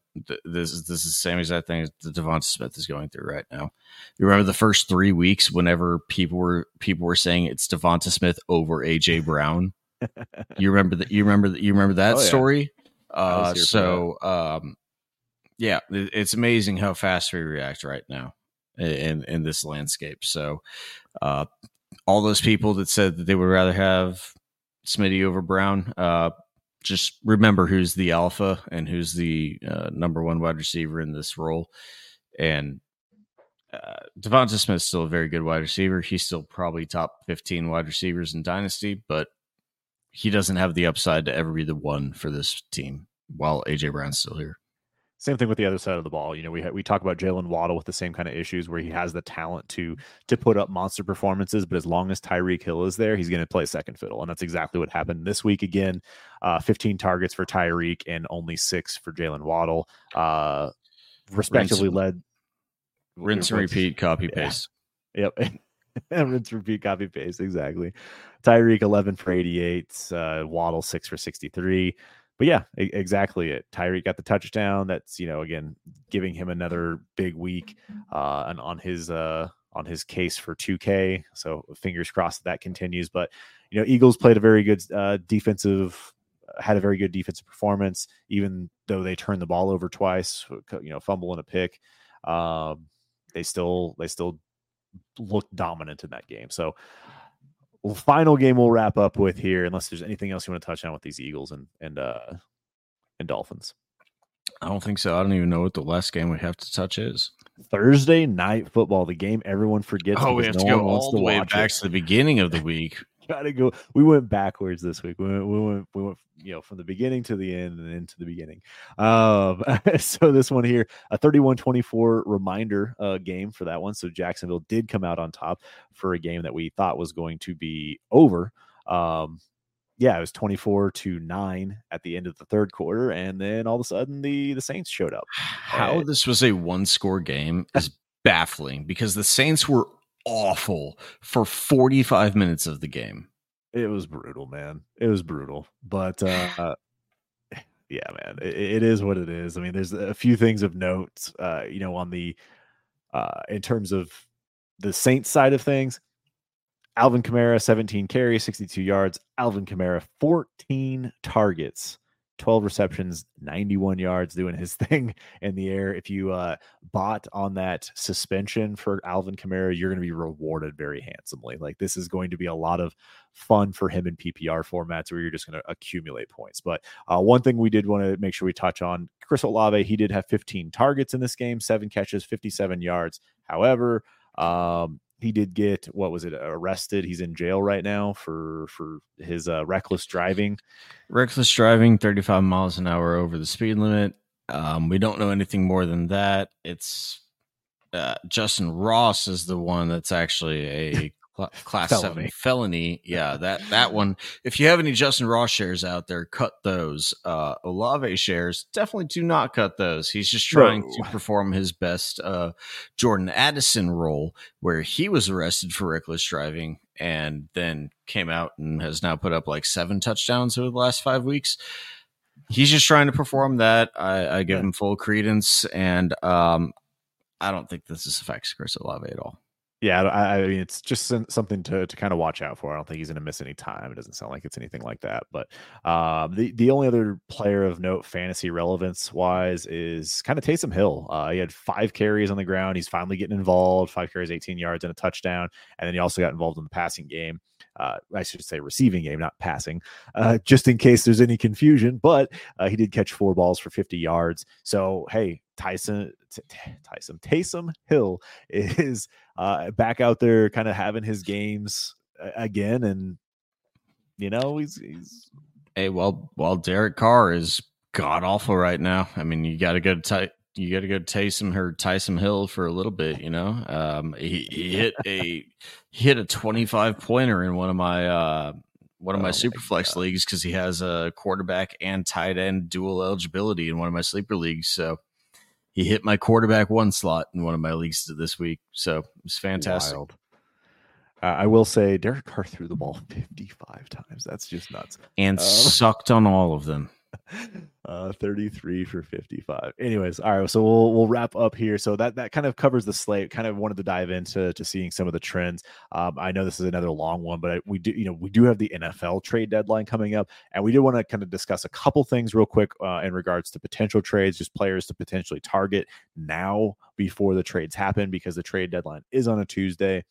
this is. This is the same exact thing that Devonta Smith is going through right now. You remember the first three weeks, whenever people were people were saying it's Devonta Smith over AJ Brown. you remember that? You remember that? You remember that oh, yeah. story? Uh, so, um, yeah, it's amazing how fast we react right now in in this landscape. So, uh, all those people that said that they would rather have Smitty over Brown, uh, just remember who's the alpha and who's the uh, number one wide receiver in this role. And uh, Devonta Smith's still a very good wide receiver. He's still probably top 15 wide receivers in Dynasty, but he doesn't have the upside to ever be the one for this team while AJ Brown's still here. Same thing with the other side of the ball. You know, we ha- we talk about Jaylen Waddle with the same kind of issues where he has the talent to to put up monster performances, but as long as Tyreek Hill is there, he's going to play second fiddle, and that's exactly what happened this week. Again, uh, 15 targets for Tyreek and only six for Jaylen Waddle, uh, respectively rinse, led. Rinse and repeat, copy paste. Yep. rinse repeat copy paste exactly tyreek 11 for 88 uh waddle 6 for 63 but yeah, exactly it. Tyreek got the touchdown. That's you know again giving him another big week uh, and on his uh, on his case for 2K. So fingers crossed that, that continues. But you know Eagles played a very good uh, defensive had a very good defensive performance, even though they turned the ball over twice, you know, fumble and a pick. Um, they still they still looked dominant in that game. So final game we'll wrap up with here, unless there's anything else you want to touch on with these Eagles and and uh and Dolphins. I don't think so. I don't even know what the last game we have to touch is. Thursday night football, the game everyone forgets. Oh, we have no to go all the way back it. to the beginning of the week. Gotta go. We went backwards this week. We went, we went, we went, you know, from the beginning to the end and into the beginning. Um, so this one here, a 31-24 reminder uh, game for that one. So Jacksonville did come out on top for a game that we thought was going to be over. Um, yeah, it was 24 to 9 at the end of the third quarter. And then all of a sudden the the Saints showed up. How and, this was a one score game is baffling because the Saints were awful for 45 minutes of the game. It was brutal, man. It was brutal. But uh yeah, man, it, it is what it is. I mean, there's a few things of note, uh, you know, on the uh in terms of the Saints side of things. Alvin Kamara, 17 carries, 62 yards. Alvin Kamara, 14 targets 12 receptions, 91 yards, doing his thing in the air. If you uh, bought on that suspension for Alvin Kamara, you're going to be rewarded very handsomely. Like this is going to be a lot of fun for him in PPR formats where you're just going to accumulate points. But uh, one thing we did want to make sure we touch on Chris Olave, he did have 15 targets in this game, seven catches, 57 yards. However, um, he did get what was it arrested he's in jail right now for for his uh, reckless driving. Reckless driving 35 miles an hour over the speed limit. Um, we don't know anything more than that. It's uh, justyn ross is the one that's actually a class felony. seven felony. Yeah, that that one. If you have any Justyn Ross shares out there, cut those. Uh, Olave shares definitely do not cut those. He's just trying to perform his best uh, Jordan Addison role, where he was arrested for reckless driving and then came out and has now put up like seven touchdowns over the last five weeks. He's just trying to perform that. I, I give yeah. him full credence, and um, I don't think this is affects Chris Olave at all. Yeah, I, I, mean, it's just something to, to kind of watch out for. I don't think he's going to miss any time. It doesn't sound like it's anything like that. But um, the the only other player of note, fantasy relevance wise, is kind of Taysom Hill. Uh, he had five carries on the ground. He's finally getting involved. Five carries, 18 yards, and a touchdown. And then he also got involved in the passing game. Uh, I should say receiving game, not passing, uh, just in case there's any confusion. But uh, he did catch four balls for 50 yards. So, hey, Tyson, Tyson, Taysom Hill is uh, back out there, kind of having his games again, and you know he's he's. Hey, well, while Derek Carr is god awful right now. I mean, you got to go to you got to go Taysom or Tyson Hill for a little bit. You know, um, he, he hit a he hit a twenty five pointer in one of my uh, one of my oh super my flex leagues because he has a quarterback and tight end dual eligibility in one of my sleeper leagues. So he hit my quarterback one slot in one of my leagues this week. So it's fantastic. Wild. Uh, I will say Derek Carr threw the ball 55 times. That's just nuts. And um, sucked on all of them. Uh, 33 for 55. Anyways, all right. So we'll we'll wrap up here. So that that kind of covers the slate. Kind of wanted to dive into to seeing some of the trends. Um, I know this is another long one, but we do you know we do have the NFL trade deadline coming up, and we do want to kind of discuss a couple things real quick uh, in regards to potential trades, just players to potentially target now before the trades happen because the trade deadline is on a Tuesday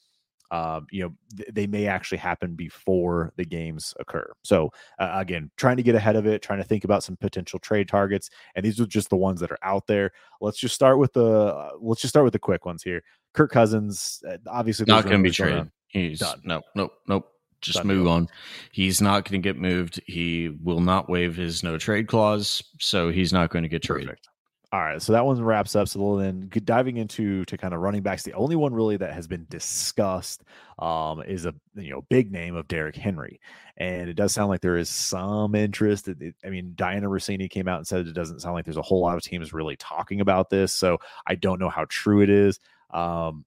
um, you know, th- they may actually happen before the games occur. So uh, again, trying to get ahead of it, trying to think about some potential trade targets, and these are just the ones that are out there. Let's just start with the uh, let's just start with the quick ones here. Kirk Cousins, uh, obviously not going to be traded. He's done. No, nope, nope. Just Done move on. He's not going to get moved. He will not waive his no trade clause, so he's not going to get traded. Perfect. All right, so that one wraps up. So then, diving into to kind of running backs, the only one really that has been discussed um, is a you know big name of Derrick Henry, and it does sound like there is some interest. It, I mean, Dianna Russini came out and said it doesn't sound like there's a whole lot of teams really talking about this. So I don't know how true it is. Um,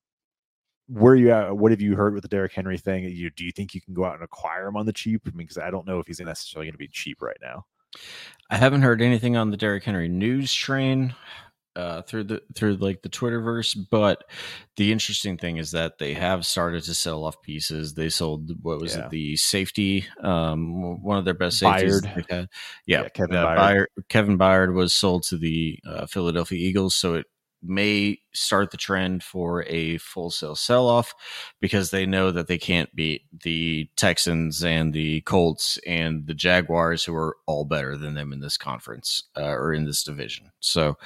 where you at? What have you heard with the Derrick Henry thing? You do you think you can go out and acquire him on the cheap? I mean, because I don't know if he's necessarily going to be cheap right now. I haven't heard anything on the Derrick Henry news train uh, through the through like the Twitterverse, but the interesting thing is that they have started to sell off pieces. They sold what was yeah. it, the safety, um, one of their best safeties. Yeah, yeah Kevin uh, Byard. Kevin Byard was sold to the uh, Philadelphia Eagles, so it may start the trend for a full sale sell off because they know that they can't beat the Texans and the Colts and the Jaguars, who are all better than them in this conference uh, or in this division. So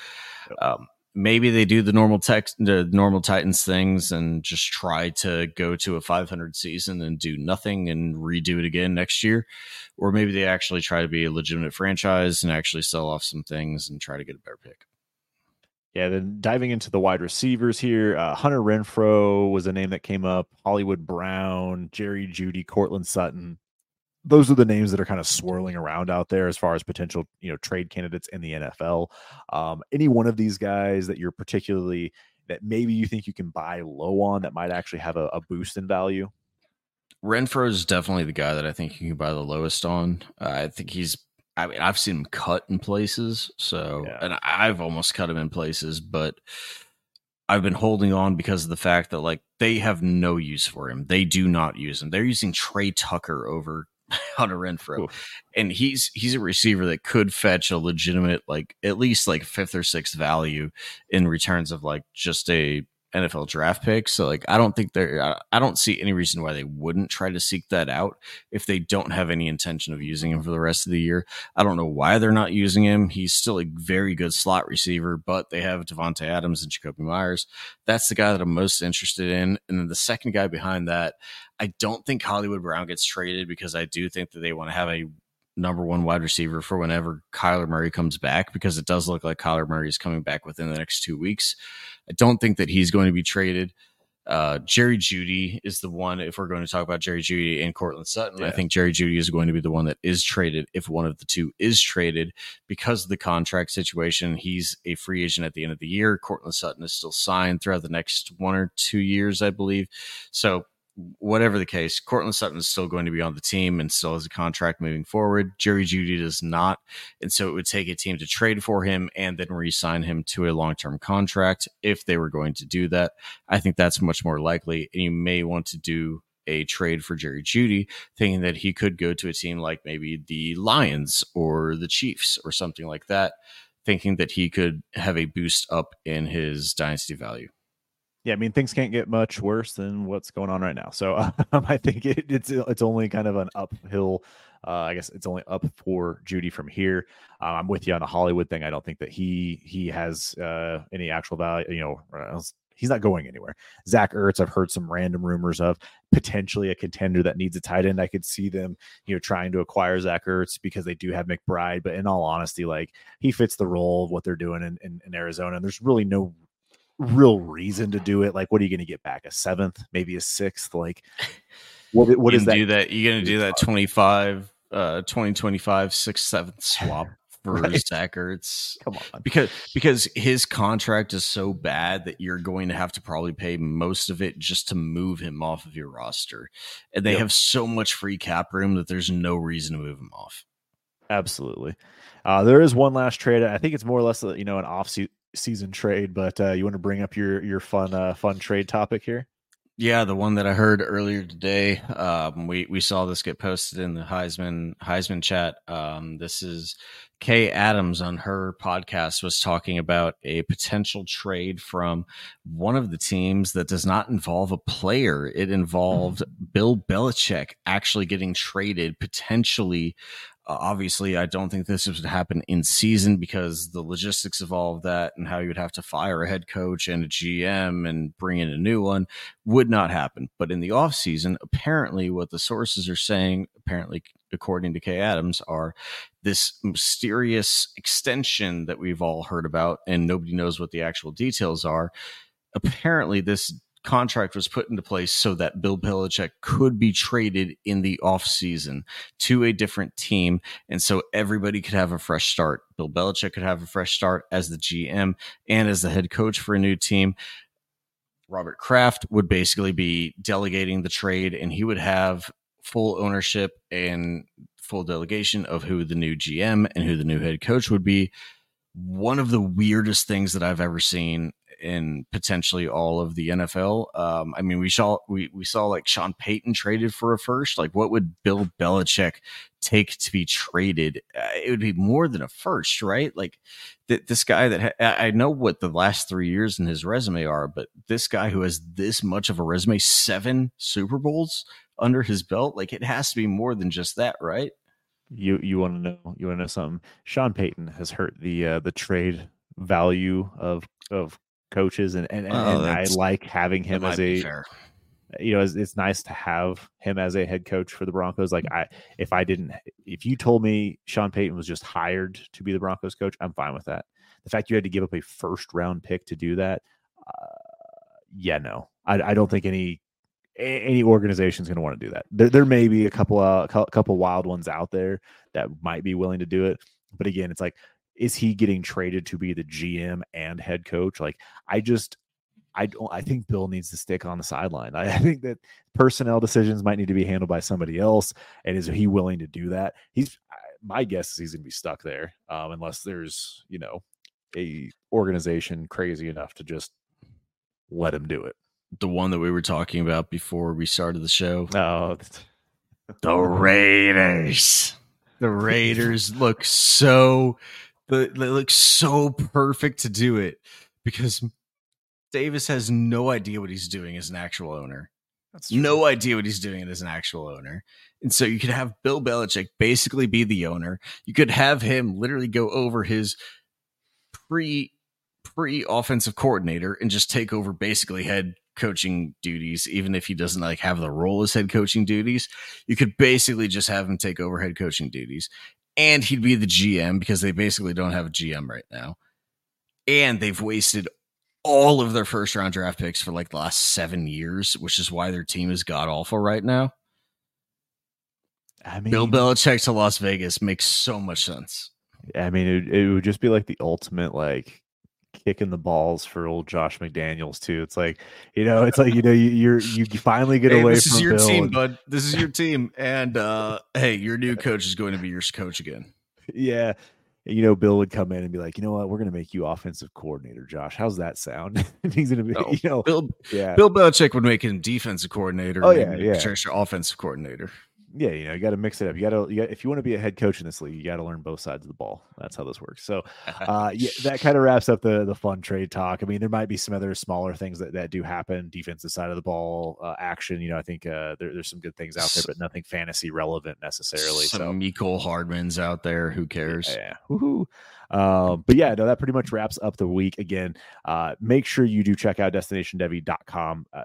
um, maybe they do the normal tex- the normal Titans things and just try to go to a 500 season and do nothing and redo it again next year, or maybe they actually try to be a legitimate franchise and actually sell off some things and try to get a better pick. Yeah, then diving into the wide receivers here, uh, Hunter Renfrow was a name that came up. Hollywood Brown, Jerry Jeudy, Courtland Sutton. Those are the names that are kind of swirling around out there as far as potential, you know, trade candidates in the NFL. Um, any one of these guys that you're particularly that maybe you think you can buy low on that might actually have a, a boost in value? Renfrow is definitely the guy that I think you can buy the lowest on. Uh, I think he's I mean, I've seen him cut in places, so yeah. and I've almost cut him in places, but I've been holding on because of the fact that like they have no use for him. They do not use him. They're using Tre Tucker over Hunter Renfrow, Ooh. and he's he's a receiver that could fetch a legitimate like at least like fifth or sixth value in returns of like just a NFL draft picks. So like I don't think they're I don't see any reason why they wouldn't try to seek that out if they don't have any intention of using him for the rest of the year. I don't know why they're not using him. He's still a very good slot receiver, but they have Davante Adams and Jakobi Meyers. That's the guy that I'm most interested in. And then the second guy behind that, I don't think Hollywood Brown gets traded because I do think that they want to have a number one wide receiver for whenever Kyler Murray comes back because it does look like Kyler Murray is coming back within the next two weeks. I don't think that he's going to be traded. Uh, Jerry Jeudy is the one. If we're going to talk about Jerry Jeudy and Courtland Sutton, yeah. I think Jerry Jeudy is going to be the one that is traded if one of the two is traded because of the contract situation. He's a free agent at the end of the year. Courtland Sutton is still signed throughout the next one or two years, I believe. So whatever the case, Courtland Sutton is still going to be on the team and still has a contract moving forward. Jerry Jeudy does not. And so it would take a team to trade for him and then re sign him to a long term contract if they were going to do that. I think that's much more likely. And you may want to do a trade for Jerry Jeudy, thinking that he could go to a team like maybe the Lions or the Chiefs or something like that, thinking that he could have a boost up in his dynasty value yeah, I mean things can't get much worse than what's going on right now. So um, I think it, it's it's only kind of an uphill. Uh, I guess it's only up for Jeudy from here. Uh, I'm with you on the Hollywood thing. I don't think that he he has uh, any actual value. You know, he's not going anywhere. Zach Ertz, I've heard some random rumors of potentially a contender that needs a tight end. I could see them, you know, trying to acquire Zach Ertz because they do have McBride. But in all honesty, like he fits the role of what they're doing in, in, in Arizona. And there's really no real reason to do it. Like, what are you going to get back? A seventh, maybe a sixth? Like, what, what is that? Do that? You're going to do that 25, uh, 2025, sixth, seventh swap for Right. Zach Ertz. Come on. because because his contract is so bad that you're going to have to probably pay most of it just to move him off of your roster and they Yep. have so much free cap room that there's no reason to move him off Absolutely. Uh, there is one last trade. I think it's more or less, uh, you know, an off season trade. But uh, you want to bring up your your fun uh, fun trade topic here? yeah the one that i heard earlier today um, we we saw this get posted in the heisman heisman chat um, this is kay adams on her podcast was talking about a potential trade from one of the teams that does not involve a player it involved bill belichick actually getting traded potentially uh, obviously, I don't think this would happen in season because the logistics of all of that and how you would have to fire a head coach and a GM and bring in a new one would not happen. But in the off season, apparently, what the sources are saying, apparently according to Kay Adams, are this mysterious extension that we've all heard about and nobody knows what the actual details are. Apparently, this contract was put into place so that Bill Belichick could be traded in the offseason to a different team. And so everybody could have a fresh start. Bill Belichick could have a fresh start as the GM and as the head coach for a new team. Robert Kraft would basically be delegating the trade and he would have full ownership and full delegation of who the new GM and who the new head coach would be. One of the weirdest things that I've ever seen in potentially all of the NFL. Um, I mean, we saw we we saw like Sean Payton traded for a first. Like, what would Bill Belichick take to be traded? Uh, it would be more than a first, right? Like th- this guy that ha- I know what the last three years in his resume are, but this guy who has this much of a resume, seven Super Bowls under his belt, like it has to be more than just that, right? You you want to know you want to know something? Sean Payton has hurt the uh, the trade value of of coaches, and and, and, Oh, and I like having him as a you know it's, it's nice to have him as a head coach for the Broncos. Like I if I didn't if you told me Sean Payton was just hired to be the Broncos coach, I'm fine with that. The fact you had to give up a first round pick to do that, uh, yeah, no, I, I don't think any any organization is going to want to do that. There, there may be a couple uh, a couple wild ones out there that might be willing to do it, but again, it's like, is he getting traded to be the GM and head coach? Like, I just, I don't. I think Bill needs to stick on the sideline. I, I think that personnel decisions might need to be handled by somebody else, and is he willing to do that? He's. My guess is he's going to be stuck there, um, unless there's you know a organization crazy enough to just let him do it. The one that we were talking about before we started the show. No, The Raiders. The Raiders look so the- they look so perfect to do it because Davis has no idea what he's doing as an actual owner. No idea what he's doing as an actual owner. And so you could have Bill Belichick basically be the owner. You could have him literally go over his pre pre offensive coordinator and just take over basically head coaching duties, even if he doesn't like have the role as head coaching duties. You could basically just have him take over head coaching duties. And he'd be the GM because they basically don't have a GM right now. And they've wasted all of their first round draft picks for like the last seven years, which is why their team is god awful right now. I mean, Bill Belichick to Las Vegas makes so much sense. I mean, it, it would just be like the ultimate like kicking the balls for old Josh McDaniels too. It's like you know, it's like you know, you, you're you finally get Hey, away this is your Bill team, and- bud. This is your team, and uh, hey, your new coach is going to be your coach again. yeah. You know, Bill would come in and be like, you know what, we're gonna make you offensive coordinator, Josh. How's that sound? he's gonna be, No, you know, Bill yeah, Bill Belichick would make him defensive coordinator. Oh, yeah, yeah. Patricia offensive coordinator. Yeah, you know, you got to mix it up. You got to, you if you want to be a head coach in this league, you got to learn both sides of the ball. That's how this works. So, uh, yeah, that kind of wraps up the the fun trade talk. I mean, there might be some other smaller things that, that do happen. Defensive side of the ball uh, action. You know, I think uh, there, there's some good things out there, but nothing fantasy relevant necessarily. Some so, Mecole Hardman's out there. Who cares? yeah, woohoo. Um, but yeah, no, that pretty much wraps up the week. Again, uh, make sure you do check out destinationdevy.com. Uh,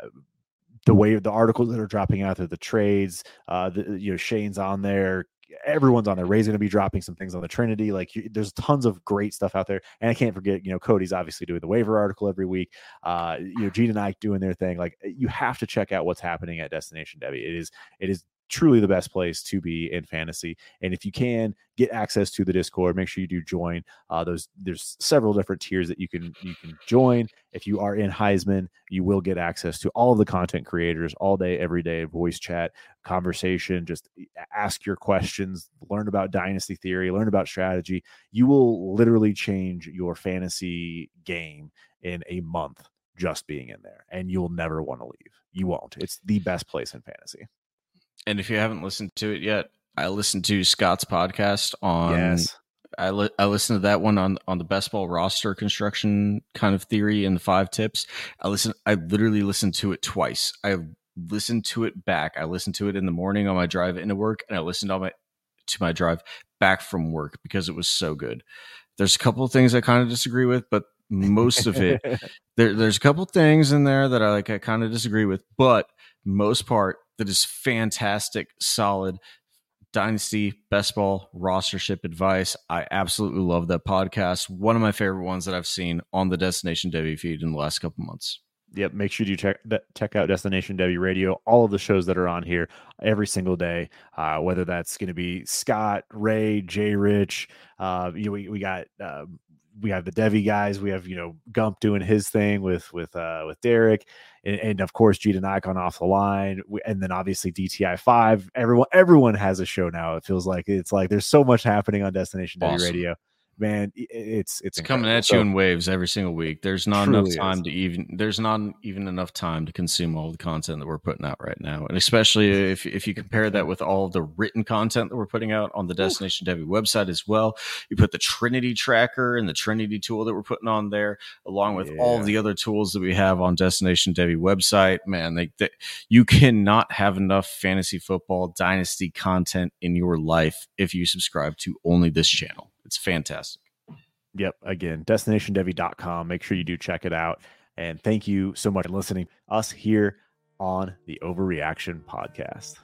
the way the articles that are dropping out there, the trades, uh, the, you know, Shane's on there. Everyone's on there. Ray's going to be dropping some things on the Trinity. Like, you, there's tons of great stuff out there. And I can't forget, you know, Cody's obviously doing the waiver article every week. Uh, you know, Gene and Ike doing their thing. Like, you have to check out what's happening at Destination Devy. It is, it is truly the best place to be in fantasy. And if you can get access to the Discord, make sure you do join. Uh, those there's several different tiers that you can you can join. If you are in Heisman, you will get access to all of the content creators all day, every day, voice chat, conversation. Just ask your questions, learn about dynasty theory, learn about strategy. You will literally change your fantasy game in a month just being in there, and you'll never want to leave. You won't. It's the best place in fantasy. And if you haven't listened to it yet, I listened to Scott's podcast on. Yes. I li- I listened to that one on on the best ball roster construction kind of theory and the five tips. I listen. I literally listened to it twice. I listened to it back. I listened to it in the morning on my drive into work, and I listened on my to my drive back from work because it was so good. There's a couple of things I kind of disagree with, but most of it there, there's a couple things in there that I like I kind of disagree with, but most part that is fantastic, solid dynasty best ball rostership advice. I absolutely love that podcast. One of my favorite ones that I've seen on the Destination Devy feed in the last couple months. Yep, make sure you check check out Destination Devy Radio. All of the shows that are on here every single day, uh, whether that's going to be Scott, Ray, Jay, Rich. Uh, you know, we we got uh, we have the Devy guys. We have you know Gump doing his thing with with uh, with Derek, and, and of course Jeet Icon off the line, and then obviously DTI five. Everyone everyone has a show now. It feels like it's like there's so much happening on Destination awesome. Devy Radio man, it's it's, it's coming at you in waves every single week. There's not enough time is. to even there's not even enough time to consume all the content that we're putting out right now, and especially if if you compare that with all the written content that we're putting out on the Destination Devy website as well. You put the Trinity tracker and the Trinity tool that we're putting on there, along with yeah. all the other tools that we have on Destination Devy website. Man, they, you cannot have enough fantasy football dynasty content in your life if you subscribe to only this channel. It's fantastic. Yep. Again, destinationdevy.com. Make sure you do check it out. And thank you so much for listening us here on the Overreaction Podcast.